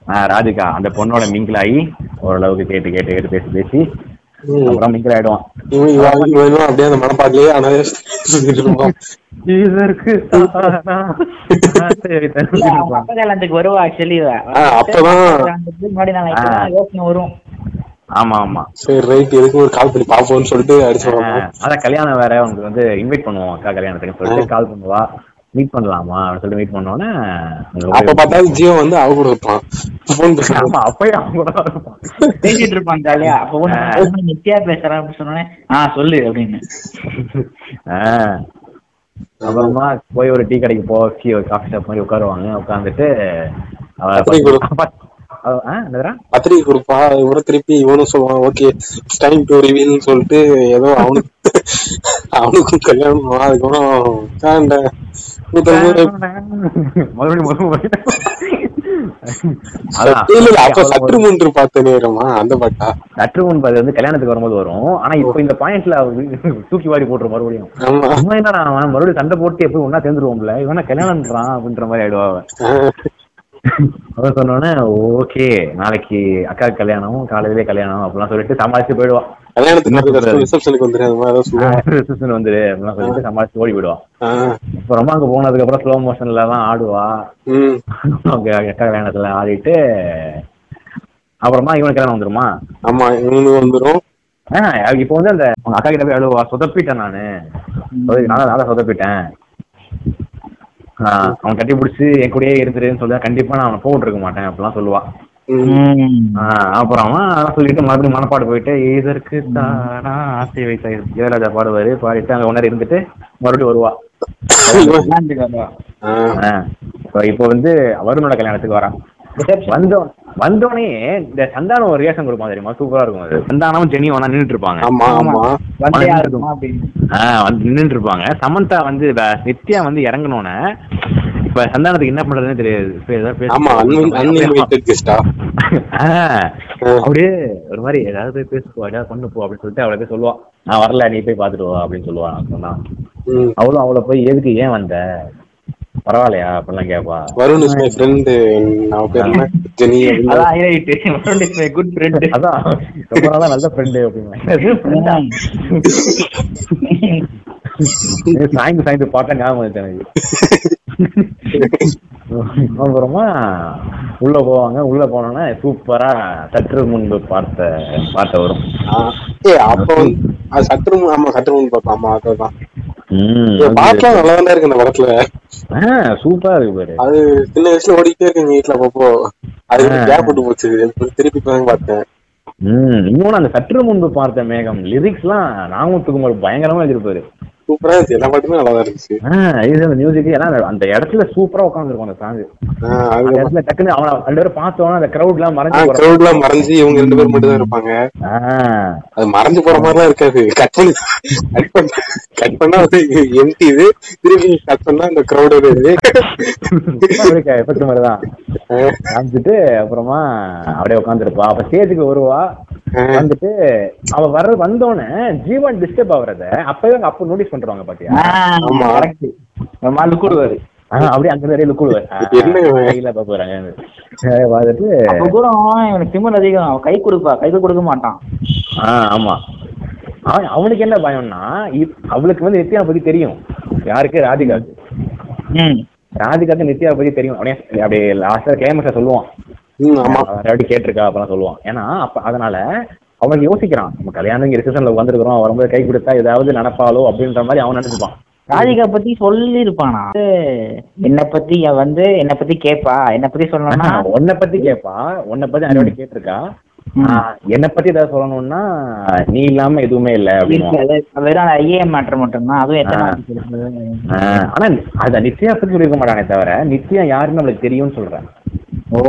ஆஹ் ராதிகா. அந்த பொண்ணோட மிங்கிள் ஆகி ஓரளவுக்கு கேட்டு கேட்டு கேட்டு பேசி பேசி. அப்புறம் மிங்கிள் ஆயிடுவான். அப்படியே அந்த மனப்பாட்டிலேயே அனாதே சுத்திட்டு இருப்பான். வருவா ஆக்சுவலி ஆ, அப்பதான். முன்னாடி நான் இப்பதான் யோசனை வரும். ஆமா ஆமா. சரி ரைட் எதுக்கு ஒரு கால் பண்ணி பாப்போம்னு சொல்லிட்டு அடிச்சு அதான் கல்யாணம் வேற உனக்கு வந்து இன்வைட் பண்ணுவோம் அக்கா கல்யாணத்துக்கு சொல்லிட்டு கால் பண்ணுவா. மீட் பண்ணலாமா? அப்படின்னு சொல்லிட்டு மீட் பண்ணோன்னே அப்ப பார்த்தா ஜியோ வந்து அவ கூட இருப்பான். போன் பேசுறான் அப்பயே அவங்க கூட இருப்பான். பேசிட்டு இருப்பான் ஜாலியா. அப்போ நித்யா பேசுறேன் அப்படின்னு சொன்னோடனே ஆ சொல்லு அப்படின்னு. ஆஹ் அப்புறமா போய் ஒரு டீ கடைக்கு ஒரு காஃபி ஷாப் மாதிரி உட்காருவாங்க. உட்காந்துட்டு அவ. அவ-? பத்திரிக்கை கொடுப்பா. இவரும் திருப்பி இவனும் சொல்லுவான் ஓகே டைம் டு ரிவீல்னு சொல்லிட்டு ஏதோ அவனுக்கு அவனுக்கும் கல்யாணம் அதுக்கப்புறம் அந்த பாட்டா? சற்று முன்பு அது வந்து கல்யாணத்துக்கு வரும்போது வரும். ஆனா இப்போ இந்த பாயிண்ட்ல தூக்கி வாரி போட்டுரும் மறுபடியும். என்னடா அவன் மறுபடியும் சண்டை போட்டு எப்போ ஒன்னா சேர்ந்துருவோம்ல? இவனா கல்யாணம்ன்றான் அப்படின்ற மாதிரி ஆயிடுவா அவன் சொன்னோடனே ஓகே நாளைக்கு அக்கா கல்யாணம் காலையிலே கல்யாணம் அப்படிலாம் சொல்லிட்டு சமாளிச்சு போயிடுவான். வந்துரு ரிசப்ஷன் அப்படிலாம் சொல்லிட்டு சமாளிச்சு ஓடி போயிடுவான் அப்புறமா அங்க போனதுக்கு அப்புறம் ஸ்லோ மோஷன்ல தான் ஆடுவா. அவங்க அக்கா கல்யாணத்துல ஆடிட்டு அப்புறமா இவனுக்கு கல்யாணம் வந்துருமா? ஆமா இவனு வந்துரும். ஆஹ் இப்போ வந்து அந்த அக்கா கிட்ட போய் அழுவா சொதப்பிட்டேன் நானு. நானும் நானும் சொதப்பிட்டேன். அவன் கட்டி பிடிச்சி என் கூடயே இருந்துருன்னு சொல்லி கண்டிப்பா நான் அவனை போட்டு இருக்க மாட்டேன் அப்படிலாம் சொல்லுவா. ம். ஆஹ் அப்புறம் அவன் சொல்லிட்டு மறுபடியும் மனப்பாடு போயிட்டு இதற்கு தானா ஆசை வைத்த இளையராஜா பாடுவாரு பாடிட்டு அங்க ஒன்னரை இருந்துட்டு மறுபடியும் வருவா. இப்போ வந்து வருணோட கல்யாணத்துக்கு வரான் வந்தோம் வந்தோடனே இந்த சந்தானம் ஒரு ரியாக்ஷன் கொடுப்பான் தெரியுமா? சூப்பரா இருக்கும் அது. சந்தானம் ஜெனி ஒன்னா நின்னுட்டு இருப்பாங்க ஆமா. ஆமா. வந்தே ஆஹ் நின்னுட்டு இருப்பாங்க சமந்தா வந்து நித்யா வந்து இறங்கினோன்னே இப்ப சந்தானத்துக்கு என்ன பண்றதுன்னு தெரியாது. ஆமா அப்படியே ஒரு மாதிரி ஏதாவது போய் பேசுவா ஏதாவது பண்ணு போ அப்படின்னு சொல்லிட்டு அவளை போய் சொல்லுவான் நான் வரல நீ போய் பாத்துட்டு வா அப்படின்னு சொல்லுவான் சொன்னா அவளும் அவளை போய் எதுக்கு ஏன் வந்த? பரவாயில்லையா? அப்படிலாம் கேட்பா வருண் இஸ் மை ஃப்ரெண்ட் அவ பேர் என்ன? ஜெனி அப்படின்னு. அதான் ஹைலைட் குட் ஃப்ரெண்ட் அதான். ரொம்ப நாளா நல்ல ஃப்ரெண்டு அப்படின்னு சாய்ந்து சாய்ந்து பார்க்க ஞாபகம் வந்துச்சு எனக்கு. அப்புறமா உள்ள போவாங்க. உள்ள போனோன்னா சூப்பரா சற்று முன்பு பார்த்த பார்த்த வரும். ஏய் அப்ப சற்று முன் ஆமா சற்று முன் பார்த்தோம் ஆமா அதுதான். ம், பாட்டுலாம் நல்லா தான் இருக்கு. இந்த படத்துல. சூப்பரா இருக்கு பாரு. அது சின்ன வயசுல ஓடிக்கிட்டே இருக்கு எங்க வீட்டுல அப்பப்போ. அது கேப் விட்டு போச்சு. திருப்பி பார்த்தேன். இன்னொன்னு அந்த சற்று முன்பு பார்த்த மேகம் லிரிக்ஸ்லாம் நாமத்துக்குமார் பயங்கரமா எழுதிருப்பாரு சூப்பரா இருந்துச்சு. எல்லா பாட்டுமே நல்லா இருந்துச்சு. இது மியூசிக் ஏன்னா அந்த- இடத்துல சூப்பரா உட்காந்துருக்கும் அந்த சாங் அந்த இடத்துல டக்குன்னு அவன ரெண்டு பேரும் பார்த்தோன்னா அந்த கிரௌட் எல்லாம் மறைஞ்சு crowd எல்லாம் மறைஞ்சு இவங்க ரெண்டு பேர் மட்டும் தான் இருப்பாங்க அது மறைஞ்சு போற மாதிரிலாம் இருக்காது. கட் பண்ணி கட் பண்ண கட் பண்ணா வந்து எம்டி இது. திருப்பி கட் பண்ணா அந்த கிரௌட் இது. எஃபெக்ட் மாதிரி தான் காமிச்சிட்டு அப்புறமா அப்படியே உட்காந்துருப்பா அப்ப ஸ்டேஜுக்கு வருவா. வந்துட்டு அவ வர்ற வந்தோடனே ஜீவன் டிஸ்டர்ப் ஆகுறத அப்பவே அவங்க அப்ப நோட்டீஸ் பண்றாங்க பாத்தியா? ஆமா. கரெக்ட் நம்ம ஆளு கூடுவாரு. ஆ, அப்படியே அங்க நிறைய லுக்கு என்ன இவன்? கையில பாக்குறாங்க பார்த்துட்டு அப்ப கூட இவனுக்கு திமிர் அதிகம். அவன் கை கொடுப்பா. கை கொடுக்க மாட்டான். ஆ ஆமா. அவன் அவனுக்கு என்ன பயம்னா இப்- அவளுக்கு வந்து நித்யா பத்தி தெரியும். யாருக்கு? ராதிகாக்கு ம். ராதிகாக்கு நித்யா பத்தி தெரியும். அப்படியே அப்படியே லாஸ்டா கிளைமேக்ஸ்ல சொல்லுவான். கேட்டிருக்கா அப்பெல்லாம் சொல்லுவான். ஏன்னா அப்ப அதனால அவனுக்கு யோசிக்கிறான். நம்ம கல்யாணம் இங்க ரிசப்ஷன்ல உட்காந்துருக்கிறோம் வரும்போது கை கொடுத்தா ஏதாவது நடப்பாளோ அப்படின்ற மாதிரி அவன் நினைச்சுப்பான். ராதிகா பத்தி சொல்லி இருப்பானா என்ன பத்தி வந்து என்ன பத்தி கேப்பா? என்ன பத்தி சொல்லணும்னா? உன்னை பத்தி கேப்பா? உன்னை பத்தி வாட்டி கேட்டிருக்கா? என்னை பத்தி ஏதாவது சொல்லணும்னா நீ இல்லாம எதுவுமே இல்ல வெறும் ஐஏஎம் மேட்டர் மட்டும்தான். அதுவும் ஆனா அத நித்யா பத்தி சொல்லியிருக்க மாட்டானே தவிர நித்யா யாருன்னு நம்மளுக்கு தெரியும்னு சொல்றேன். ஓ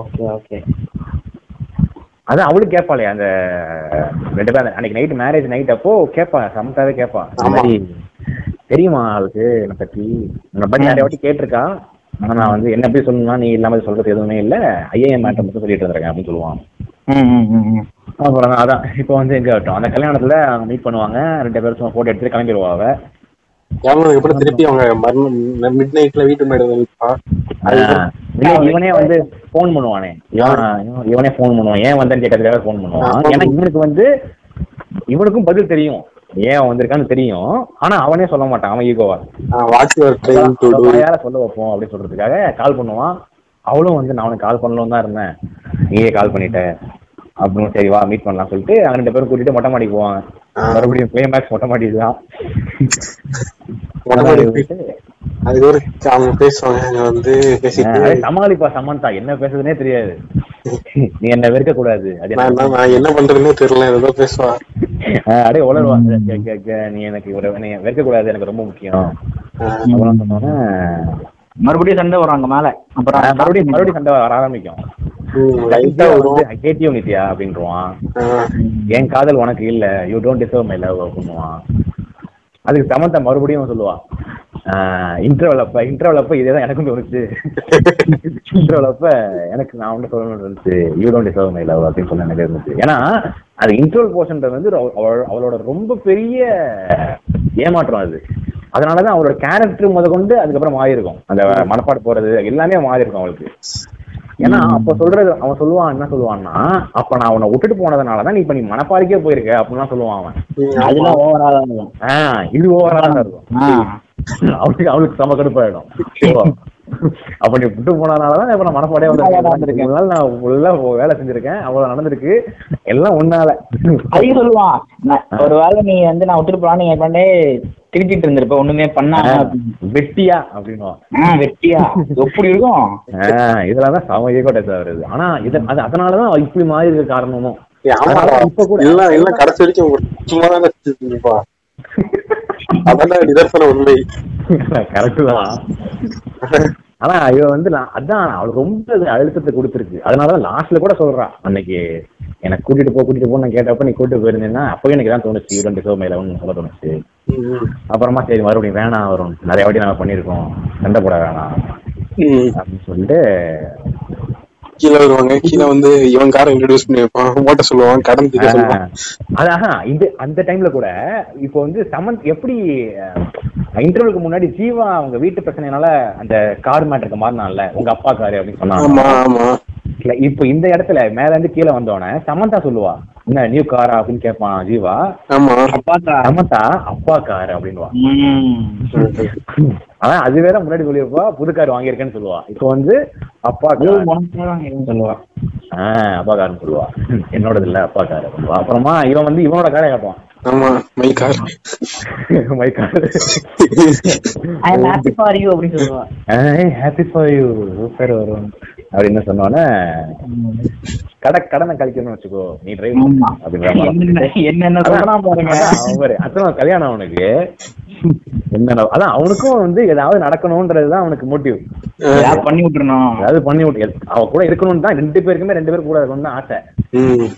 ஓகே ஓகே அது அவளுக்கு கேட்பாளே அந்த ரெண்டு பேரும் அன்னைக்கு நைட் மேரேஜ் நைட் அப்போ கேட்பா சமத்தாவே கேட்பா. தெரியுமா அவளுக்கு என்னை பத்தி? உன்னை பத்தி நிறைய வாட்டி கேட்டிருக்கா? ஆனா நான் வந்து என்ன பத்தி சொல்லணும்னா நீ இல்லாம சொல்றது எதுவுமே இல்ல. ஐஏஎம் மேட்டர் மட்டும் சொல்லிட்டு இருந்திருக்கேன் அப்படின்னு சொல்லுவான். அப்புறம் தான் அதான் இப்போ வந்து எங்க ஆகட்டும் அந்த கல்யாணத்துல அவங்க மீட் பண்ணுவாங்க. ரெண்டு பேரும் சும்மா போட்டோ எடுத்துட்டு கிளம்பிடுவா அவ. கிளம்புனதுக்கு அப்புறம் திருப்பி அவங்க மிட் நைட்ல வீட்டு மேடம் இவனே வந்து ஃபோன் பண்ணுவானே. இவன் ஃபோன் பண்ணுவான். ஏன் வந்தேன்னு கேட்டதுக்காக ஃபோன் பண்ணுவான்? ஏன்னா இவனுக்கு வந்து இவனுக்கும் பதில் தெரியும். ஏன் அவன் வந்திருக்கான்னு தெரியும். ஆனா அவனே சொல்ல மாட்டான் அவன் ஈகோவா watch your train to do யார சொல்ல வைப்போம் அப்படின்னு சொல்றதுக்காக கால் பண்ணுவான். அவளும் வந்து நான் அவனுக்கு கால் பண்ணலாம் தான் இருந்தேன். நீயே கால் பண்ணிட்ட. அப்படின்னு சரி வா மீட் பண்ணலாம் சொல்லிட்டு அவங்க ரெண்டு பேரும் கூட்டிட்டு மொட்டை மாடிக்கு போவாங்க மறுபடியும் கிளைமேக்ஸ் மொட்டை மாடி தான் அதுக்கு ஒரு அவங்க பேசுவாங்க. வந்து பேசிட்டு அதே சமாளிப்பா சமந்தா. என்ன பேசுறதுனே தெரியாது. நீ என்ன வெறுக்க கூடாது அது நான் என்ன பண்றதுன்னே தெரியல. ஏதோ பேசுவா. அப்படியே உளருவா நீ எனக்கு ஒரு நீ வெறுக்க கூடாது எனக்கு ரொம்ப முக்கியம். மறுபடியும் சண்டை வரும் அங்க மேல. அப்புறம் மறுபடியும் மறுபடியும் சண்டை வர ஆரம்பிக்கும். நித்யா நித்யா அப்படின்றான் என் காதல் உனக்கு இல்ல. You don't deserve my love அப்படின்னுவான். அதுக்கு சமந்தா மறுபடியும் சொல்லுவா. இன்டர்வல் அப்ப இன்டர்வல் அப்ப இதே தான் எனக்கும் தோணுச்சு. இன்டர்வல் அப்ப எனக்கு நான் ஒன்று சொல்லணும்னு இருந்துச்சு you don't deserve my love அப்படின்னு சொல்ல எனக்கு இருந்துச்சு ஏன்னா அது இன்டர்வல் போர்ஷன்றது வந்து அவ- அவ- அவளோட ரொம்ப பெரிய ஏமாற்றம் அது. அதனாலதான் அவளோட கேரக்டர் முத கொண்டு அதுக்கப்புறம் மாறி இருக்கும் அந்த மனப்பாடு போறது எல்லாமே மாறி இருக்கும் அவளுக்கு. ஏன்னா அப்ப சொல்றது அவன் சொல்லுவான் என்ன சொல்லுவான்னா அப்ப நான் அவனை விட்டுட்டு போனதுனாலதான் நீ இப்ப நீ மனப்பாடிக்கே போயிருக்க அப்படிலாம் சொல்லுவான் அவன். இது ஓவரா தான் இருக்கும். ஆ. அவனுக்கு அவளுக்கு செம கடுப்பாயிடும். அப்ப நீ விட்டு போனதுனாலதான் இப்ப நான் மனப்பாடே வந்து நான் ஃபுல்லா வேலை செஞ்சிருக்கேன். அவ்வளவு நடந்திருக்கு. எல்லாம் ஒன்னால அதையும் சொல்லுவான். நான் ஒருவேளை நீ வந்து நான் விட்டுட்டு போலாம் நீ பண்ணே திருச்சிட்டு இருந்திருப்ப ஒண்ணுமே அப்படின்னு. வெட்டியா அப்படின்னுவான். ஆ வெட்டியா? எப்படி இருக்கும்? ஆஹ் இதெல்லாம் தான் சம ஈகோட்டை வருது. ஆனா இது அது அதனாலதான் இப்படி மாறி இருக்க காரணமும். இப்ப கூட- எல்லாம் எல்லாம் கடைசி வரைக்கும் ஒரு சும்மா தான் அதான் நிதர்சன உண்மை கரெக்ட் தான். ஆனா இவ வந்து அதான் அவளுக்கு ரொம்ப அழுத்தத்தை கொடுத்துருக்கு. அதனாலதான் லாஸ்ட்ல கூட சொல்றா. அன்னைக்கு எனக்கு கூட்டிட்டு போ கூட்டிட்டு போ நான் கேட்டப்ப நீ கூட்டிட்டு போயிருந்தேன்னா அப்போ எனக்கு தான் தோணுச்சு. இரண்டு சோ மேல ஒன்று சொல்ல தோணுச்சு. அப்புறமா சரி மறுபடியும் வேணாம் வரும். நிறைய வாட்டி நாங்க பண்ணியிருக்கோம். சண்டை போட வேணாம். அப்படின்னு சொல்லிட்டு கீழே வருவாங்க. கீழே வந்து இவன் காரை இன்ட்ரடியூஸ் பண்ணி வைப்பான் ஓட்ட சொல்லுவான். கடன் தீக்க சொல்லுவான். ஆஹ். அதான் இந்த அந்த டைம்ல கூட இப்போ வந்து சமந்த் எப்படி இன்டர்வியூக்கு முன்னாடி ஜீவா அவங்க வீட்டு பிரச்சனைனால அந்த கார் மேட்டருக்கு மாறினான்ல? உங்க அப்பா காரு அப்படின்னு சொன்னாங்க. ஆமா ஆமா. இல்ல, இப்போ இந்த இடத்துல மேல இருந்து கீழே வந்தோடனே சமந்தா சொல்லுவா. என்ன நியூ காரா அப்படின்னு கேட்பான் ஜீவா? ஆமா. சமந்தா அப்பா கார் அப்படின்னுவா. அதான் அது வேற முன்னாடி சொல்லியிருப்பா புது கார் வாங்கியிருக்கேன்னு சொல்லுவா. இப்போ வந்து அப்பா கார் சொல்லுவா. ஆஹ் அப்பா கார்னு சொல்லுவா. என்னோடது இல்ல அப்பா கார் சொல்லுவா. அப்புறமா இவன் வந்து இவனோட காரை கேட்பான். ஆமா my car my car I am happy for you அப்படின்னு சொல்லுவா. ஹாப்பி ஃபார் யூ சூப்பர் வரும் அப்படின்னு சொன்னோன்னே கடை கடனை கழிக்கணும்னு வச்சுக்கோ நீ டிரைவ். அப்படின்ற மாதிரி. அத்தனை கல்யாணம் அவனுக்கு. என்ன அதான் அவனுக்கும் வந்து ஏதாவது நடக்கணும்ன்றதுதான் அவனுக்கு மோட்டிவ் பண்ணி விட்டுறணும்? அதாவது பண்ணி விட்டு அவ கூட இருக்கணும்னு தான் ரெண்டு பேருக்குமே ரெண்டு பேரும் கூட இருக்கணும்னு ஆசை.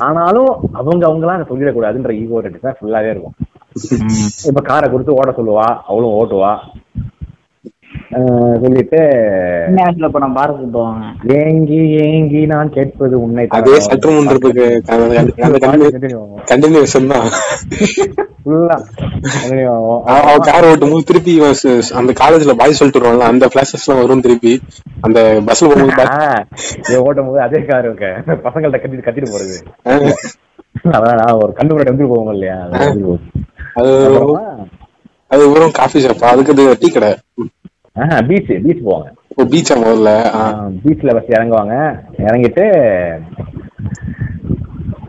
ஆனாலும் அவங்க அவங்களாம் சொல்லிடக்கூடாதுன்ற ஈகோ ரெண்டு தான் ஃபுல்லாவே இருக்கும். இப்ப காரை கொடுத்து ஓட சொல்லுவா அவளும் ஓட்டுவா. சொல்லிட்டு இப்ப நான் பாரத் போவாங்க. ஏங்கி ஏங்கி நான் கேட்பது உண்மை அதே அந்த கண்டினியூஷன் தான். ஃபுல்லா கார் ஓட்டும் போது திருப்பி அந்த காலேஜ்ல பாய் சொல்லிட்டு வருவான்ல அந்த பிளாஷஸ் எல்லாம் வரும் திருப்பி. அந்த பஸ்ல போகும்போது ஓட்டும் போது அதே கார் பசங்கள்ட்ட கத்திட்டு கத்திட்டு போறது. அதான் நான் ஒரு கண்டு முன்னாடி வந்து போவோம் இல்லையா? அது. அது வெறும் காஃபி ஷாப் அதுக்கு அது டீ கடை. பீச் பீச் போவாங்க ஓ முதல்ல? பீச்ல பஸ் இறங்குவாங்க. இறங்கிட்டு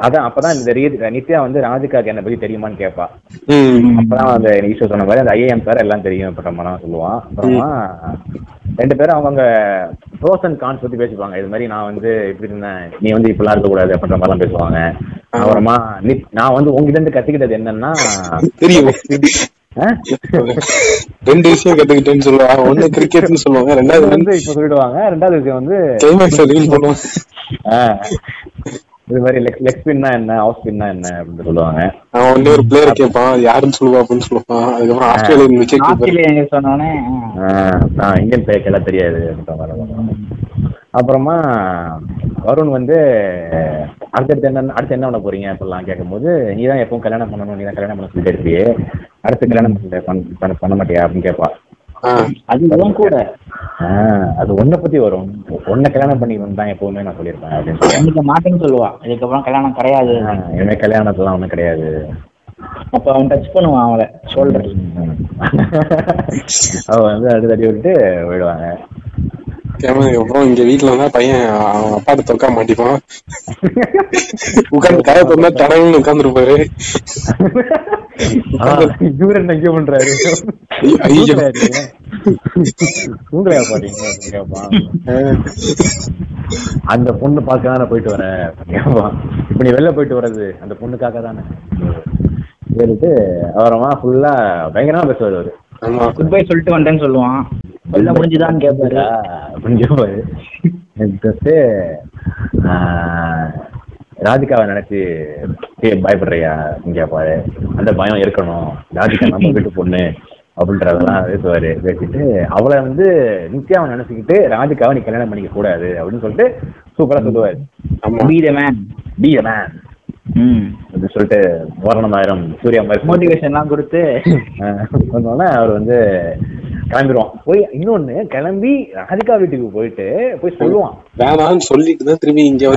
அதான் அப்பதான் இந்த நித்யா வந்து ராதிகாக்கு என்ன பத்தி தெரியுமான்னு கேட்பா அப்பதான் அந்த ஈஸ்வர் சொன்ன மாதிரி அந்த ஐஏஎம் சார் எல்லாம் தெரியும் இப்ப நம்ம சொல்லுவான். அப்புறமா ரெண்டு பேரும் அவங்கவங்க ப்ரோஸ் அண்ட் கான்ஸ் பத்தி பேசிப்பாங்க. இது மாதிரி நான் வந்து இப்படி இருந்தேன் நீ வந்து இப்படிலாம் இருக்கக்கூடாது அப்படின்ற மாதிரிலாம் பேசுவாங்க. அப்புறமா நான் வந்து உங்ககிட்ட இருந்து கத்துக்கிட்டது என்னன்னா? ரெண்டு விஷயம் கத்துக்கிட்டேன்னு சொல்லுவாங்க ஒண்ணு கிரிக்கெட்னு சொல்லுவாங்க ரெண்டாவது வந்து இப்ப சொல்லிடுவாங்க. ரெண்டாவது விஷயம் வந்து கிளைமேக்ஸ் ரீல் பண்ணுவாங்க இது மாதிரி லெக் லெக் ஸ்பின்னா என்ன ஆஃப் ஸ்பின்னா என்ன அப்படின்னு சொல்லுவாங்க. அவன் வந்து ஒரு பிளேயர் கேட்பான் யாருன்னு சொல்லுவா அப்படின்னு சொல்லுவான். அதுக்கப்புறம் ஆஸ்திரேலியன் விக்கெட் கீப்பர். ஆஸ்திரேலியா சொன்னோடனே ஆ, நான் இந்தியன் பிளேயர்க்கு எல்லாம் தெரியாது. அப்புறமா வருண் வந்து அடுத்தடுத்து என்ன அடுத்து என்ன பண்ண போறீங்க அப்படிலாம் கேட்கும்போது நீ தான் எப்பவும் கல்யாணம் பண்ணணும் நீ தான் கல்யாணம் பண்ண சொல்லிட்டு இருப்பியே அடுத்து கல்யாணம் பண்ண- பண்ண- மாட்டியா? அப்படின்னு கேட்பா அது இவன் கூட. ஆ, அது உன்னை பத்தி வரும். உன்னை கல்யாணம் பண்ணிக்கணும் தான் எப்பவுமே நான் சொல்லியிருப்பேன் அப்படின்னு எனக்கு மாட்டேன்னு சொல்லுவா. இதுக்கப்புறம் கல்யாணம் கிடையாது. இனிமே கல்யாணத்துலாம் ஒண்ணும் கிடையாது. அப்ப அவன் டச் பண்ணுவான் அவளை. ஷோல்டர் அவ வந்து அடுத்து தட்டி விட்டு போயிடுவாங்க. அப்புறம் இங்க வீட்டுல இருந்தா பையன் அவன் அப்பாட்ட தொக்கா மாட்டிப்பான் உட்காந்து கதை திறந்தா தடவுன்னு உட்காந்துருப்பாரு இவரு என்ன பண்றாரு ஐயோ. அப்படின்னு கேட்பான். அந்த பொண்ணு பார்க்க தானே போயிட்டு வரேன். இப்ப நீ வெளில போயிட்டு வர்றது அந்த பொண்ணுக்காக தானே கேட்டுட்டு அப்புறமா ஃபுல்லா பயங்கரமா பேசுவாரு அவரு குட் பை சொல்லிட்டு வந்தேன்னு சொல்லுவான். வெளில முடிஞ்சுதான்னு கேட்பாரு அப்படின்னு கேட்பாரு எடுத்து ராதிகாவை நினைச்சு பயப்படுறியா? அப்படின்னு கேட்பாரு அந்த பயம் இருக்கணும். ராதிகா நம்ம வீட்டு பொண்ணு. அப்படின்றதெல்லாம் பேசுவாரு. பேசிட்டு அவளை வந்து நித்யாவை நினைச்சுக்கிட்டு ராதிகாவை நீ கல்யாணம் பண்ணிக்க கூடாது. அப்படின்னு சொல்லிட்டு சூப்பரா சொல்லுவாரு. Be the man be man hmm அப்படின்னு சொல்லிட்டு வரணமாயிரம் சூர்யா மாதிரி மோட்டிவேஷன் எல்லாம் கொடுத்து. வந்தோடனே அவர் வந்து கிளம்பிடுவான் போய் இன்னொன்னு கிளம்பி ராதிகா வீட்டுக்கு போயிட்டு போய் சொல்லுவான். வேணாம்னு சொல்லிட்டு தான் திரும்பி இங்க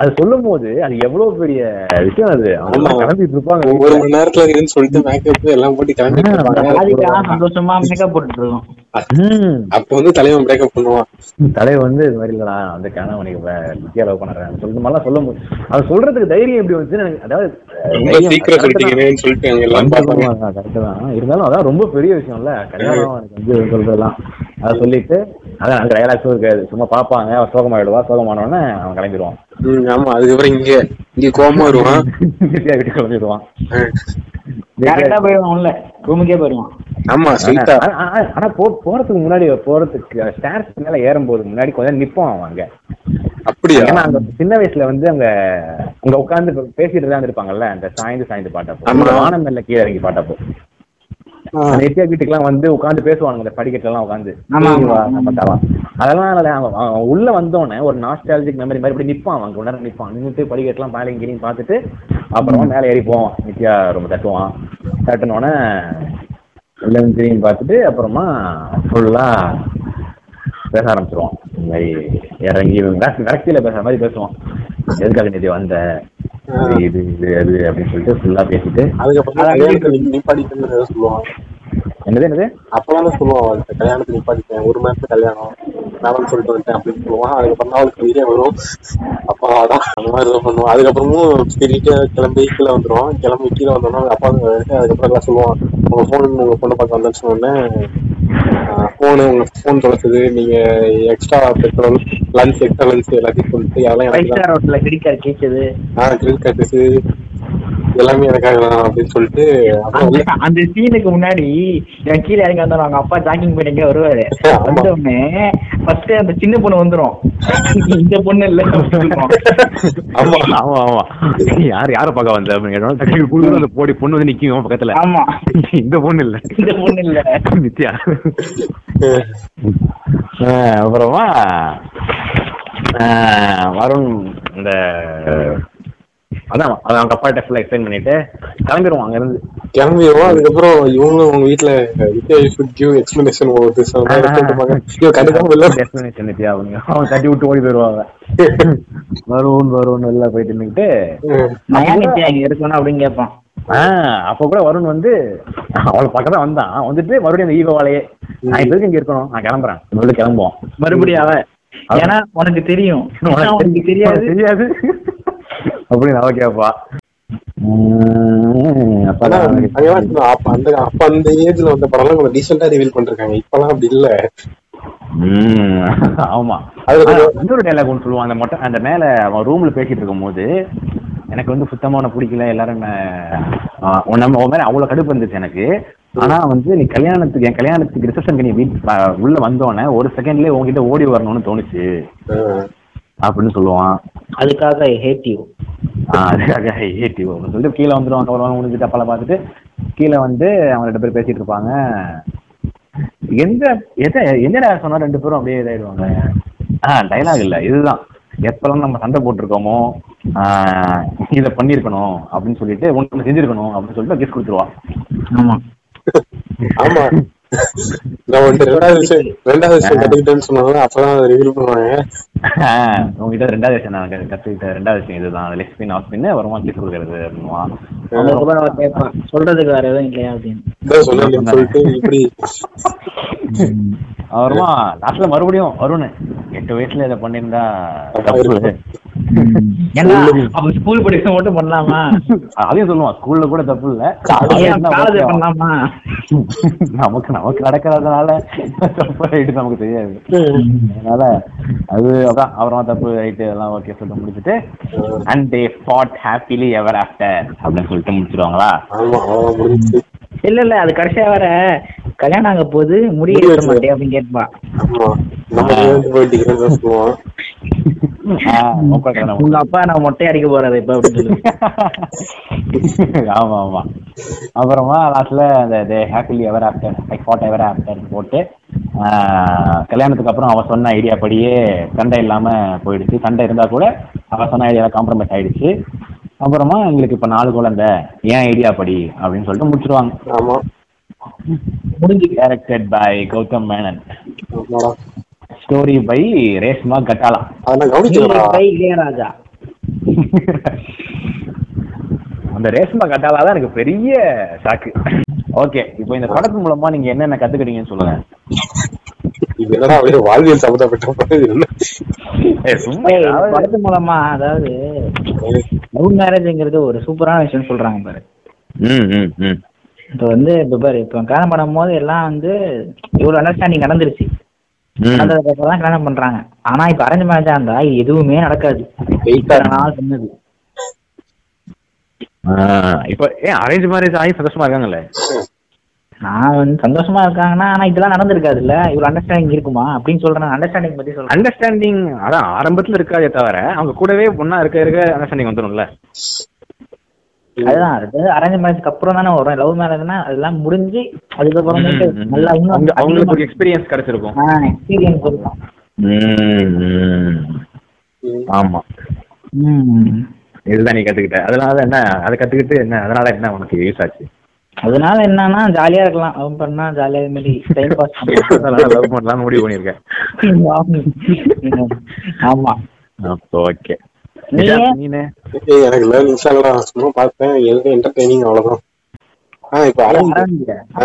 அது சொல்லும் போது அது எவ்வளவு பெரிய விஷயம் அது. கிளம்பிட்டு இருப்பாங்க. ஒரு மணி நேரத்துல சொல்லிட்டு மேக்கப் எல்லாம் போட்டு இருப்பாங்க. ராதிகா சந்தோஷமா மேக்கப் போட்டுட்டு இருக்கோம். அப்ப வந்து தலைவன் பிரேக்கப் பண்ணுவான். தலைவர் வந்து இது மாதிரி இல்லடா அந்த கனவு உனக்கு வித்தியா லவ் பண்ணுறேன் சொல்லிட்டு மாதிரிலாம் சொல்ல முடியும் அது சொல்றதுக்கு தைரியம் எப்படி வந்துச்சு எனக்கு அதாவது ரொம்ப சீக்கிரம். சொல்லிட்டீங்கன்னு சொல்லிட்டு அங்க எல்லாம் கரெக்ட் தான். இருந்தாலும் அதான் ரொம்ப பெரிய விஷயம்ல கல்யாணம் எனக்கு வந்து சொல்றதெல்லாம் அதை சொல்லிட்டு அதான் அந்த டயலாக்ஸும் இருக்காது. சும்மா பார்ப்பாங்க. அவன் சோகமாயிடுவா சோகமானவொடனே அவன் கிளம்பிடுவான். ம், ஆமா. அதுக்கப்புறம் இங்க இங்க கோவமா வருவான். வீட்டுக்கு கிளம்பிடுவான். போயிடுவான் உள்ள ரூமுக்கே போயிடுவான். ஆமா ஆனா போ போறதுக்கு முன்னாடி போறதுக்கு ஸ்டார்ஸ் மேல ஏறும்போது முன்னாடி கொஞ்சம் நிப்பான் அவன் அங்க. அப்படியா? அங்க சின்ன வயசுல வந்து அங்க அங்க உட்கார்ந்து பேசிட்டு தான் இருப்பாங்கல்ல அந்த சாய்ந்து சாய்ந்து பாட்டப்போ. மெல்ல கீழே இறங்கி பாட்டப்போ. ஆ, அந்த நித்யா வீட்டுக்குலாம் வந்து உட்கார்ந்து பேசுவாங்க அந்த படிக்கட்டுல எல்லாம் உட்காந்து. அதெல்லாம் அவன் உள்ள வந்தோடனே ஒரு நாஸ்டாலஜிக் மெமரி மாதிரி இப்படி நிப்பான் அவன் உணர நிப்பான். நின்னுட்டு படிக்கட்டுலாம் மேலே இங்கேயும் பார்த்துட்டு அப்புறமா மேலே ஏறி போவான். நித்யா ரொம்ப தட்டுவான். தட்டுனோடனே இருந்து திரும்பி பார்த்துட்டு அப்புறமா ஃபுல்லா பேச ஆரம்பிச்சிருவான் இந்த மாதிரி இறங்கி கரெக்டில பேசுற மாதிரி பேசுவான் எதுக்காக நிதி வந்த? இது இது அது அப்படின்னு சொல்லிட்டு ஃபுல்லா பேசிட்டு அதுக்கப்புறம் தான் என்னது என்னது? அப்பதானே சொல்லுவான் அவளுக்கு கல்யாணத்துல நிப்பாட்டிட்டேன் ஒரு மாசத்துல கல்யாணம் வேணாம்னு சொல்லிட்டு வந்துட்டேன் அப்படின்னு சொல்லுவான். அதுக்கப்புறம் தான் அவளுக்கு வீடியோ வரும். அப்பாடா அந்த மாதிரி ஏதோ பண்ணுவான். அதுக்கப்புறமும் திருட்டு கிளம்பி கீழே வந்துருவான். கிளம்பி கீழே வந்தோம்னா அப்பா அதுக்கப்புறம் எல்லாம் சொல்லுவான் உங்க போன் உங்க பொண்ணு பார்க்க வந்தேன்னு சொன்ன போனு உங்க போன் தொலைச்சது. நீங்க extra petrol lunch extra lunch எல்லாத்தையும் சொல்லிட்டு அதெல்லாம் எனக்கு தான். ஹோட்டல்ல கிரிக்கார் கேச்சது ஆஹ் கிரெடிட் கார்டு எல்லாமே எனக்காக அப்படின்னு சொல்லிட்டு அந்த சீனுக்கு முன்னாடி என் கீழே இறங்கி வந்தாலும் அவங்க அப்பா ஜாக்கிங் போயிட்டு எங்கேயோ வருவாரு. ஆமா. வந்த உடனே ஃபர்ஸ்ட் அந்த சின்ன பொண்ணு வந்துரும். இந்த பொண்ணு இல்ல. ஆமா ஆமா ஆமா. யார் யார பார்க்க வந்த அப்படின்னு அந்த போடி பொண்ணு வந்து நிக்கும் பக்கத்துல. ஆமா. இந்த பொண்ணு இல்ல. இந்த பொண்ணு இல்ல. நித்யா. ஆஹ் அப்புறமா ஆஹ் வருண் இந்த அதான் அதான் அவங்க அப்பா ஃபுல்லா எக்ஸ்பிளைன் பண்ணிட்டு கிளம்பிடுவான் அங்க இருந்து கிளம்பிடுவோம் அதுக்கப்புறம் இவங்களும் உங்க வீட்டுல எக்ஸ்பிளனேஷன் இல்ல. Explanation நித்யா அவங்க? அவன் தட்டி விட்டு ஓடி போயிடுவாங்க வருண் வருண் எல்லாம் போயிட்டு நின்னுட்டு நான் ஏன் நித்யா இங்க இருக்கணும் அப்படின்னு கேட்பான். ஆஹ் அப்ப கூட வருண் வந்து அவளை பார்க்க தான் வந்தான். வந்துட்டு மறுபடியும் அந்த ஈகோவாலேயே நான் இப்ப இங்க இருக்கணும். நான் கிளம்புறேன். மறுபடியும் கிளம்புவோம். மறுபடியும் அவ ஏன்னா உனக்கு தெரியும். உனக்கு தெரியாது. தெரியாது. அப்படின்னு அவ சொன்னா, அப்ப. அந்த அப்ப அந்த ஏஜ்ல வந்த படம்லாம் கொஞ்சம் டீசெண்டா ரிவீல் பண்ணிருக்காங்க. இப்பெல்லாம் அப்படி இல்ல. உம் ஆமா. அது இன்னொரு டைலாக் ஒன்று சொல்லுவான். அந்த மொட்டை அந்த மேல அவன் ரூம்ல பேசிட்டு இருக்கும்போது எனக்கு வந்து சுத்தமா உன்னை பிடிக்கல. எல்லாரும் உன் நம்ம உன் மேல அவ்வளவு கடுப்பு இருந்துச்சு எனக்கு. ஆனா வந்து நீ கல்யாணத்துக்கு என் கல்யாணத்துக்கு ரிசப்ஷனுக்கு நீ வீட் உள்ள வந்தோடனே ஒரு செகண்ட்லயே உன்கிட்ட ஓடி வரணும்னு தோணுச்சு. அப்படின்னு சொல்லுவான். அதுக்காக ஹேட் யூ அதுக்காக ஏடி சொல்லிட்டு கீழே வந்துருவாங்க அப்புறம் முடிஞ்சு தப்பால பார்த்துட்டு கீழே வந்து அவங்க ரெண்டு பேரும் பேசிட்டு இருப்பாங்க. எந்த எதை என்னடா சொன்னா ரெண்டு பேரும் அப்படியே இதாயிடுவாங்க? ஆ டைலாக் இல்ல. இதுதான். எப்பெல்லாம் நம்ம சண்டை போட்டிருக்கோமோ ஆஹ் இதை பண்ணியிருக்கணும் அப்படின்னு சொல்லிட்டு உனக்கு செஞ்சிருக்கணும் அப்படின்னு சொல்லிட்டு கிஃப்ட் கொடுத்துருவா. ஆமா. ஆமா. நான் வந்து ரெண்டாவது விஷயம் ரெண்டாவது விஷயம் கத்துக்கிட்டேன்னு சொன்னாங்க அப்பதான் ரிவீல் பண்ணுவாங்க. ஆஹ் உங்ககிட்ட ரெண்டாவது விஷயம் நான் கத்துக்கிட்ட ரெண்டாவது விஷயம் இதுதான். லெஸ்பின் ஆஸ்பின் வருமா கிஃப்ட் கொடுக்கறது அப்படின்னுவான் சொல்றதுக்கு வேற எதுவும் இல்லையா அப்படின்னு. சொல்லிட்டு இப்படி. அப்புறமா லாஸ்ட்ல மறுபடியும் வருண். எட்டு வயசுல இதை பண்ணிருந்தா அப்ப ஸ்கூல் படிக்க மட்டும் பண்ணலாமா? அதையும் சொல்லுவான் ஸ்கூல்ல கூட தப்பு இல்ல. ஏன் காலேஜ் பண்ணலாமா? நமக்கு நமக்கு நடக்கிறதுனால தப்பு ரைட்டு நமக்கு தெரியாது. அதனால அது அதான் அப்புறமா தப்பு ரைட்டு எல்லாம் ஓகே சொல்லிட்டு முடிச்சுட்டு and they fought happily ever after அப்படின்னு சொல்லிட்டு முடிச்சிருவாங்களா? இல்ல இல்ல அது கடைசியா வர கல்யாணம் ஆக போது முடி எடுக்க. மாட்டேன் அப்படின்னு கேட்பா. உங்க அப்பா நான் மொட்டை அடிக்க போறது இப்ப அப்படின்னு ஆமா ஆமா. அப்புறமா லாஸ்ட்ல அந்த happily ever after I fought ever after போட்டு ஆஹ் கல்யாணத்துக்கு அப்புறம் அவ சொன்ன ஐடியா படியே சண்டை இல்லாம போயிடுச்சு. சண்டை இருந்தா கூட அவ சொன்ன ஐடியா காம்ப்ரமைஸ் ஆயிடுச்சு. அப்புறமா எங்களுக்கு இப்ப நாலு குழந்தை. ஏன் ஐடியா படி அப்படின்னு சொல்லிட்டு முடிச்சிருவாங்க. முடிஞ்சு directed by Gautham Menon. Story by Reshma Kattala கை இளையராஜா. அந்த ரேஷ்மா கட்டாலா தான் எனக்கு பெரிய ஷாக்கு ஓகே இப்போ இந்த படத்து மூலமா நீங்க என்னென்ன கத்துக்கிட்டீங்கன்னு சொல்லுங்க. இது என்னடா வாழ்வியல் சம்மந்தப்பட்ட படத்து மூலமா அதாவது லவ் மேரேஜ்ங்கிறது ஒரு சூப்பரான விஷயம் சொல்றாங்க பாரு. ம் ம் ம். இப்போ வந்து இப்போ பாரு இப்போ கல்யாணம் பண்ணும்போது எல்லாம் வந்து இவ்வளவு அண்டர்ஸ்டாண்டிங் நடந்துருச்சு. ம். நடந்ததுக்கு அப்புறம் தான் கல்யாணம் பண்றாங்க. ஆனா இப்ப அரேஞ்ச் மேரேஜா இருந்தா இது எதுவுமே நடக்காது. நாள் சொன்னது ஆ, இப்போ ஏன் அரேஞ்ச் மேரேஜ் ஆகி சந்தோஷமா இருக்காங்கல்ல நான் வந்து சந்தோஷமா இருக்காங்கன்னா ஆனா இதெல்லாம் நடந்திருக்காதுல்ல. இவ்வளவு அண்டர்ஸ்டாண்டிங் இருக்குமா? அப்படின்னு சொல்றேன். அண்டர்ஸ்டாண்டிங் பத்தி சொல்றேன். அண்டர்ஸ்டாண்டிங் அதான் ஆரம்பத்துல இருக்காதே தவிர அவங்க கூடவே ஒண்ணா இருக்க இருக்க அண்டர்ஸ்டாண்டிங் வந்துடும்ல அதுதான். அது அரேஞ்ச் மேரேஜ்க்கு அப்புறம் தானே வரும். லவ் மேரேஜ்னா அதெல்லாம் முடிஞ்சு அதுக்கப்புறம் நல்லா அவங்க அவங்களுக்கு ஒரு இன்னும் எக்ஸ்பீரியன்ஸ் கிடைச்சிருக்கும் எக்ஸ்பீரியன்ஸ் இருக்கும் ஆமா. ம். இதுதான் நீ கத்துக்கிட்ட. அதனால என்ன அதை கத்துக்கிட்டு என்ன அதனால என்ன உனக்கு யூஸ் ஆச்சு? அதனால என்னன்னா ஜாலியா இருக்கலாம். லவ் பண்ணா ஜாலியா இது மாதிரி டைம் பாஸ் அதனால லவ் பண்ணலாம் முடிவு பண்ணிருக்கேன் ஆமா. ஓகே எனக்கு லவ் சும்மா பார்த்தேன் எதுவும் அவ்வளவுதான். ஆ.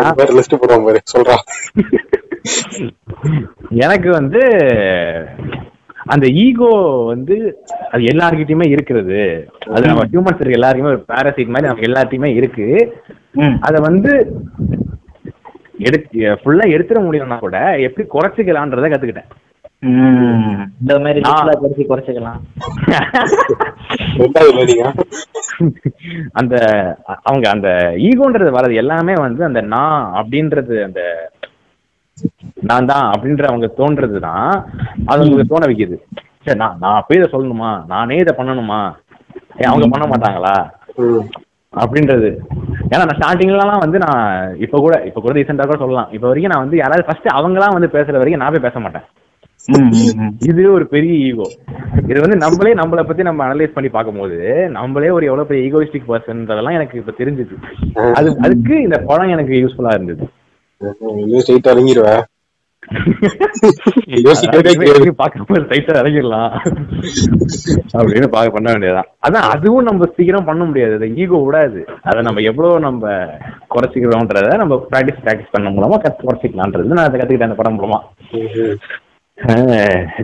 இப்ப வேற லிஸ்ட் போடுவாங்க பாரு சொல்றா. எனக்கு வந்து அந்த ஈகோ வந்து அது எல்லார்கிட்டயுமே இருக்கிறது. அது நம்ம ஹியூமன்ஸ் இருக்க எல்லாருக்குமே ஒரு பாராசைட் மாதிரி நமக்கு எல்லாத்தையுமே இருக்கு. அத வந்து எடுத்து ஃபுல்லா எடுத்துட முடியும்னா கூட எப்படி குறைச்சிக்கலான்றத கத்துக்கிட்டேன். ம். இந்த மாதிரி குறைச்சி குறைச்சிக்கலாம். அந்த அவங்க அந்த ஈகோன்றது வர்றது எல்லாமே வந்து அந்த நான் அப்படின்றது அந்த நான் தான் அப்படின்ற அவங்க தோன்றது தான் அது உங்களுக்கு தோண வைக்குது. சரி நான் நான் போய் இதை சொல்லணுமா? நானே இதை பண்ணணுமா? ஏன் அவங்க பண்ண மாட்டாங்களா. அப்படின்றது. ஏன்னா நான் ஸ்டார்டிங்லலாம் வந்து நான் இப்போ கூட இப்போ கூட ரீசெண்டாக கூட சொல்லலாம். இப்போ வரைக்கும் நான் வந்து யாராவது ஃபர்ஸ்ட் அவங்களாம் வந்து பேசுற வரைக்கும் நான் போய் பேச மாட்டேன். இது ஒரு பெரிய ஈகோ இது வந்து நம்மளே நம்மளை பத்தி நம்ம அனலைஸ் பண்ணி பார்க்கும்போது நம்மளே ஒரு எவ்வளவு பெரிய ஈகோயிஸ்டிக் பர்சன்றதெல்லாம் எனக்கு இப்ப தெரிஞ்சுது. அது அதுக்கு இந்த படம் எனக்கு யூஸ்ஃபுல்லா இருந்தது. இன்னும் ஸ்ட்ரெயிட் இறங்கிடுவ யோசிக்கிறதே கிடையாது. பார்க்கும்போது டைட்டா இறங்கிடலாம். அப்படின்னு பார்க்க பண்ண வேண்டியதுதான். அதான் அதுவும் நம்ம சீக்கிரம் பண்ண முடியாது. அந்த ஈகோ விடாது. அதை நம்ம எவ்வளவு நம்ம குறைச்சிக்கிறோன்றத நம்ம ப்ராக்டிஸ் ப்ராக்டிஸ் பண்ண மூலமா கத்து குறைச்சிக்கலான்றது நான் அதை கத்துக்கிட்டேன் அந்த படம் மூலமா.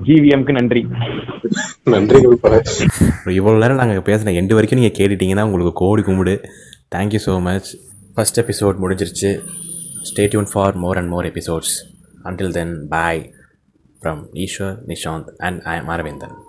ஜிவிஎம்க்கு நன்றி. நன்றி இவ்வளோ நேரம் நாங்கள் பேசின எண்டு வரைக்கும் நீங்கள் கேட்டுட்டீங்கன்னா உங்களுக்கு கோடி கும்பிடு. Thank you so much first episode முடிஞ்சிருச்சு. Stay tuned for more and more episodes. Until then, bye. From Ishwar, Nishant, and I am Arvindan.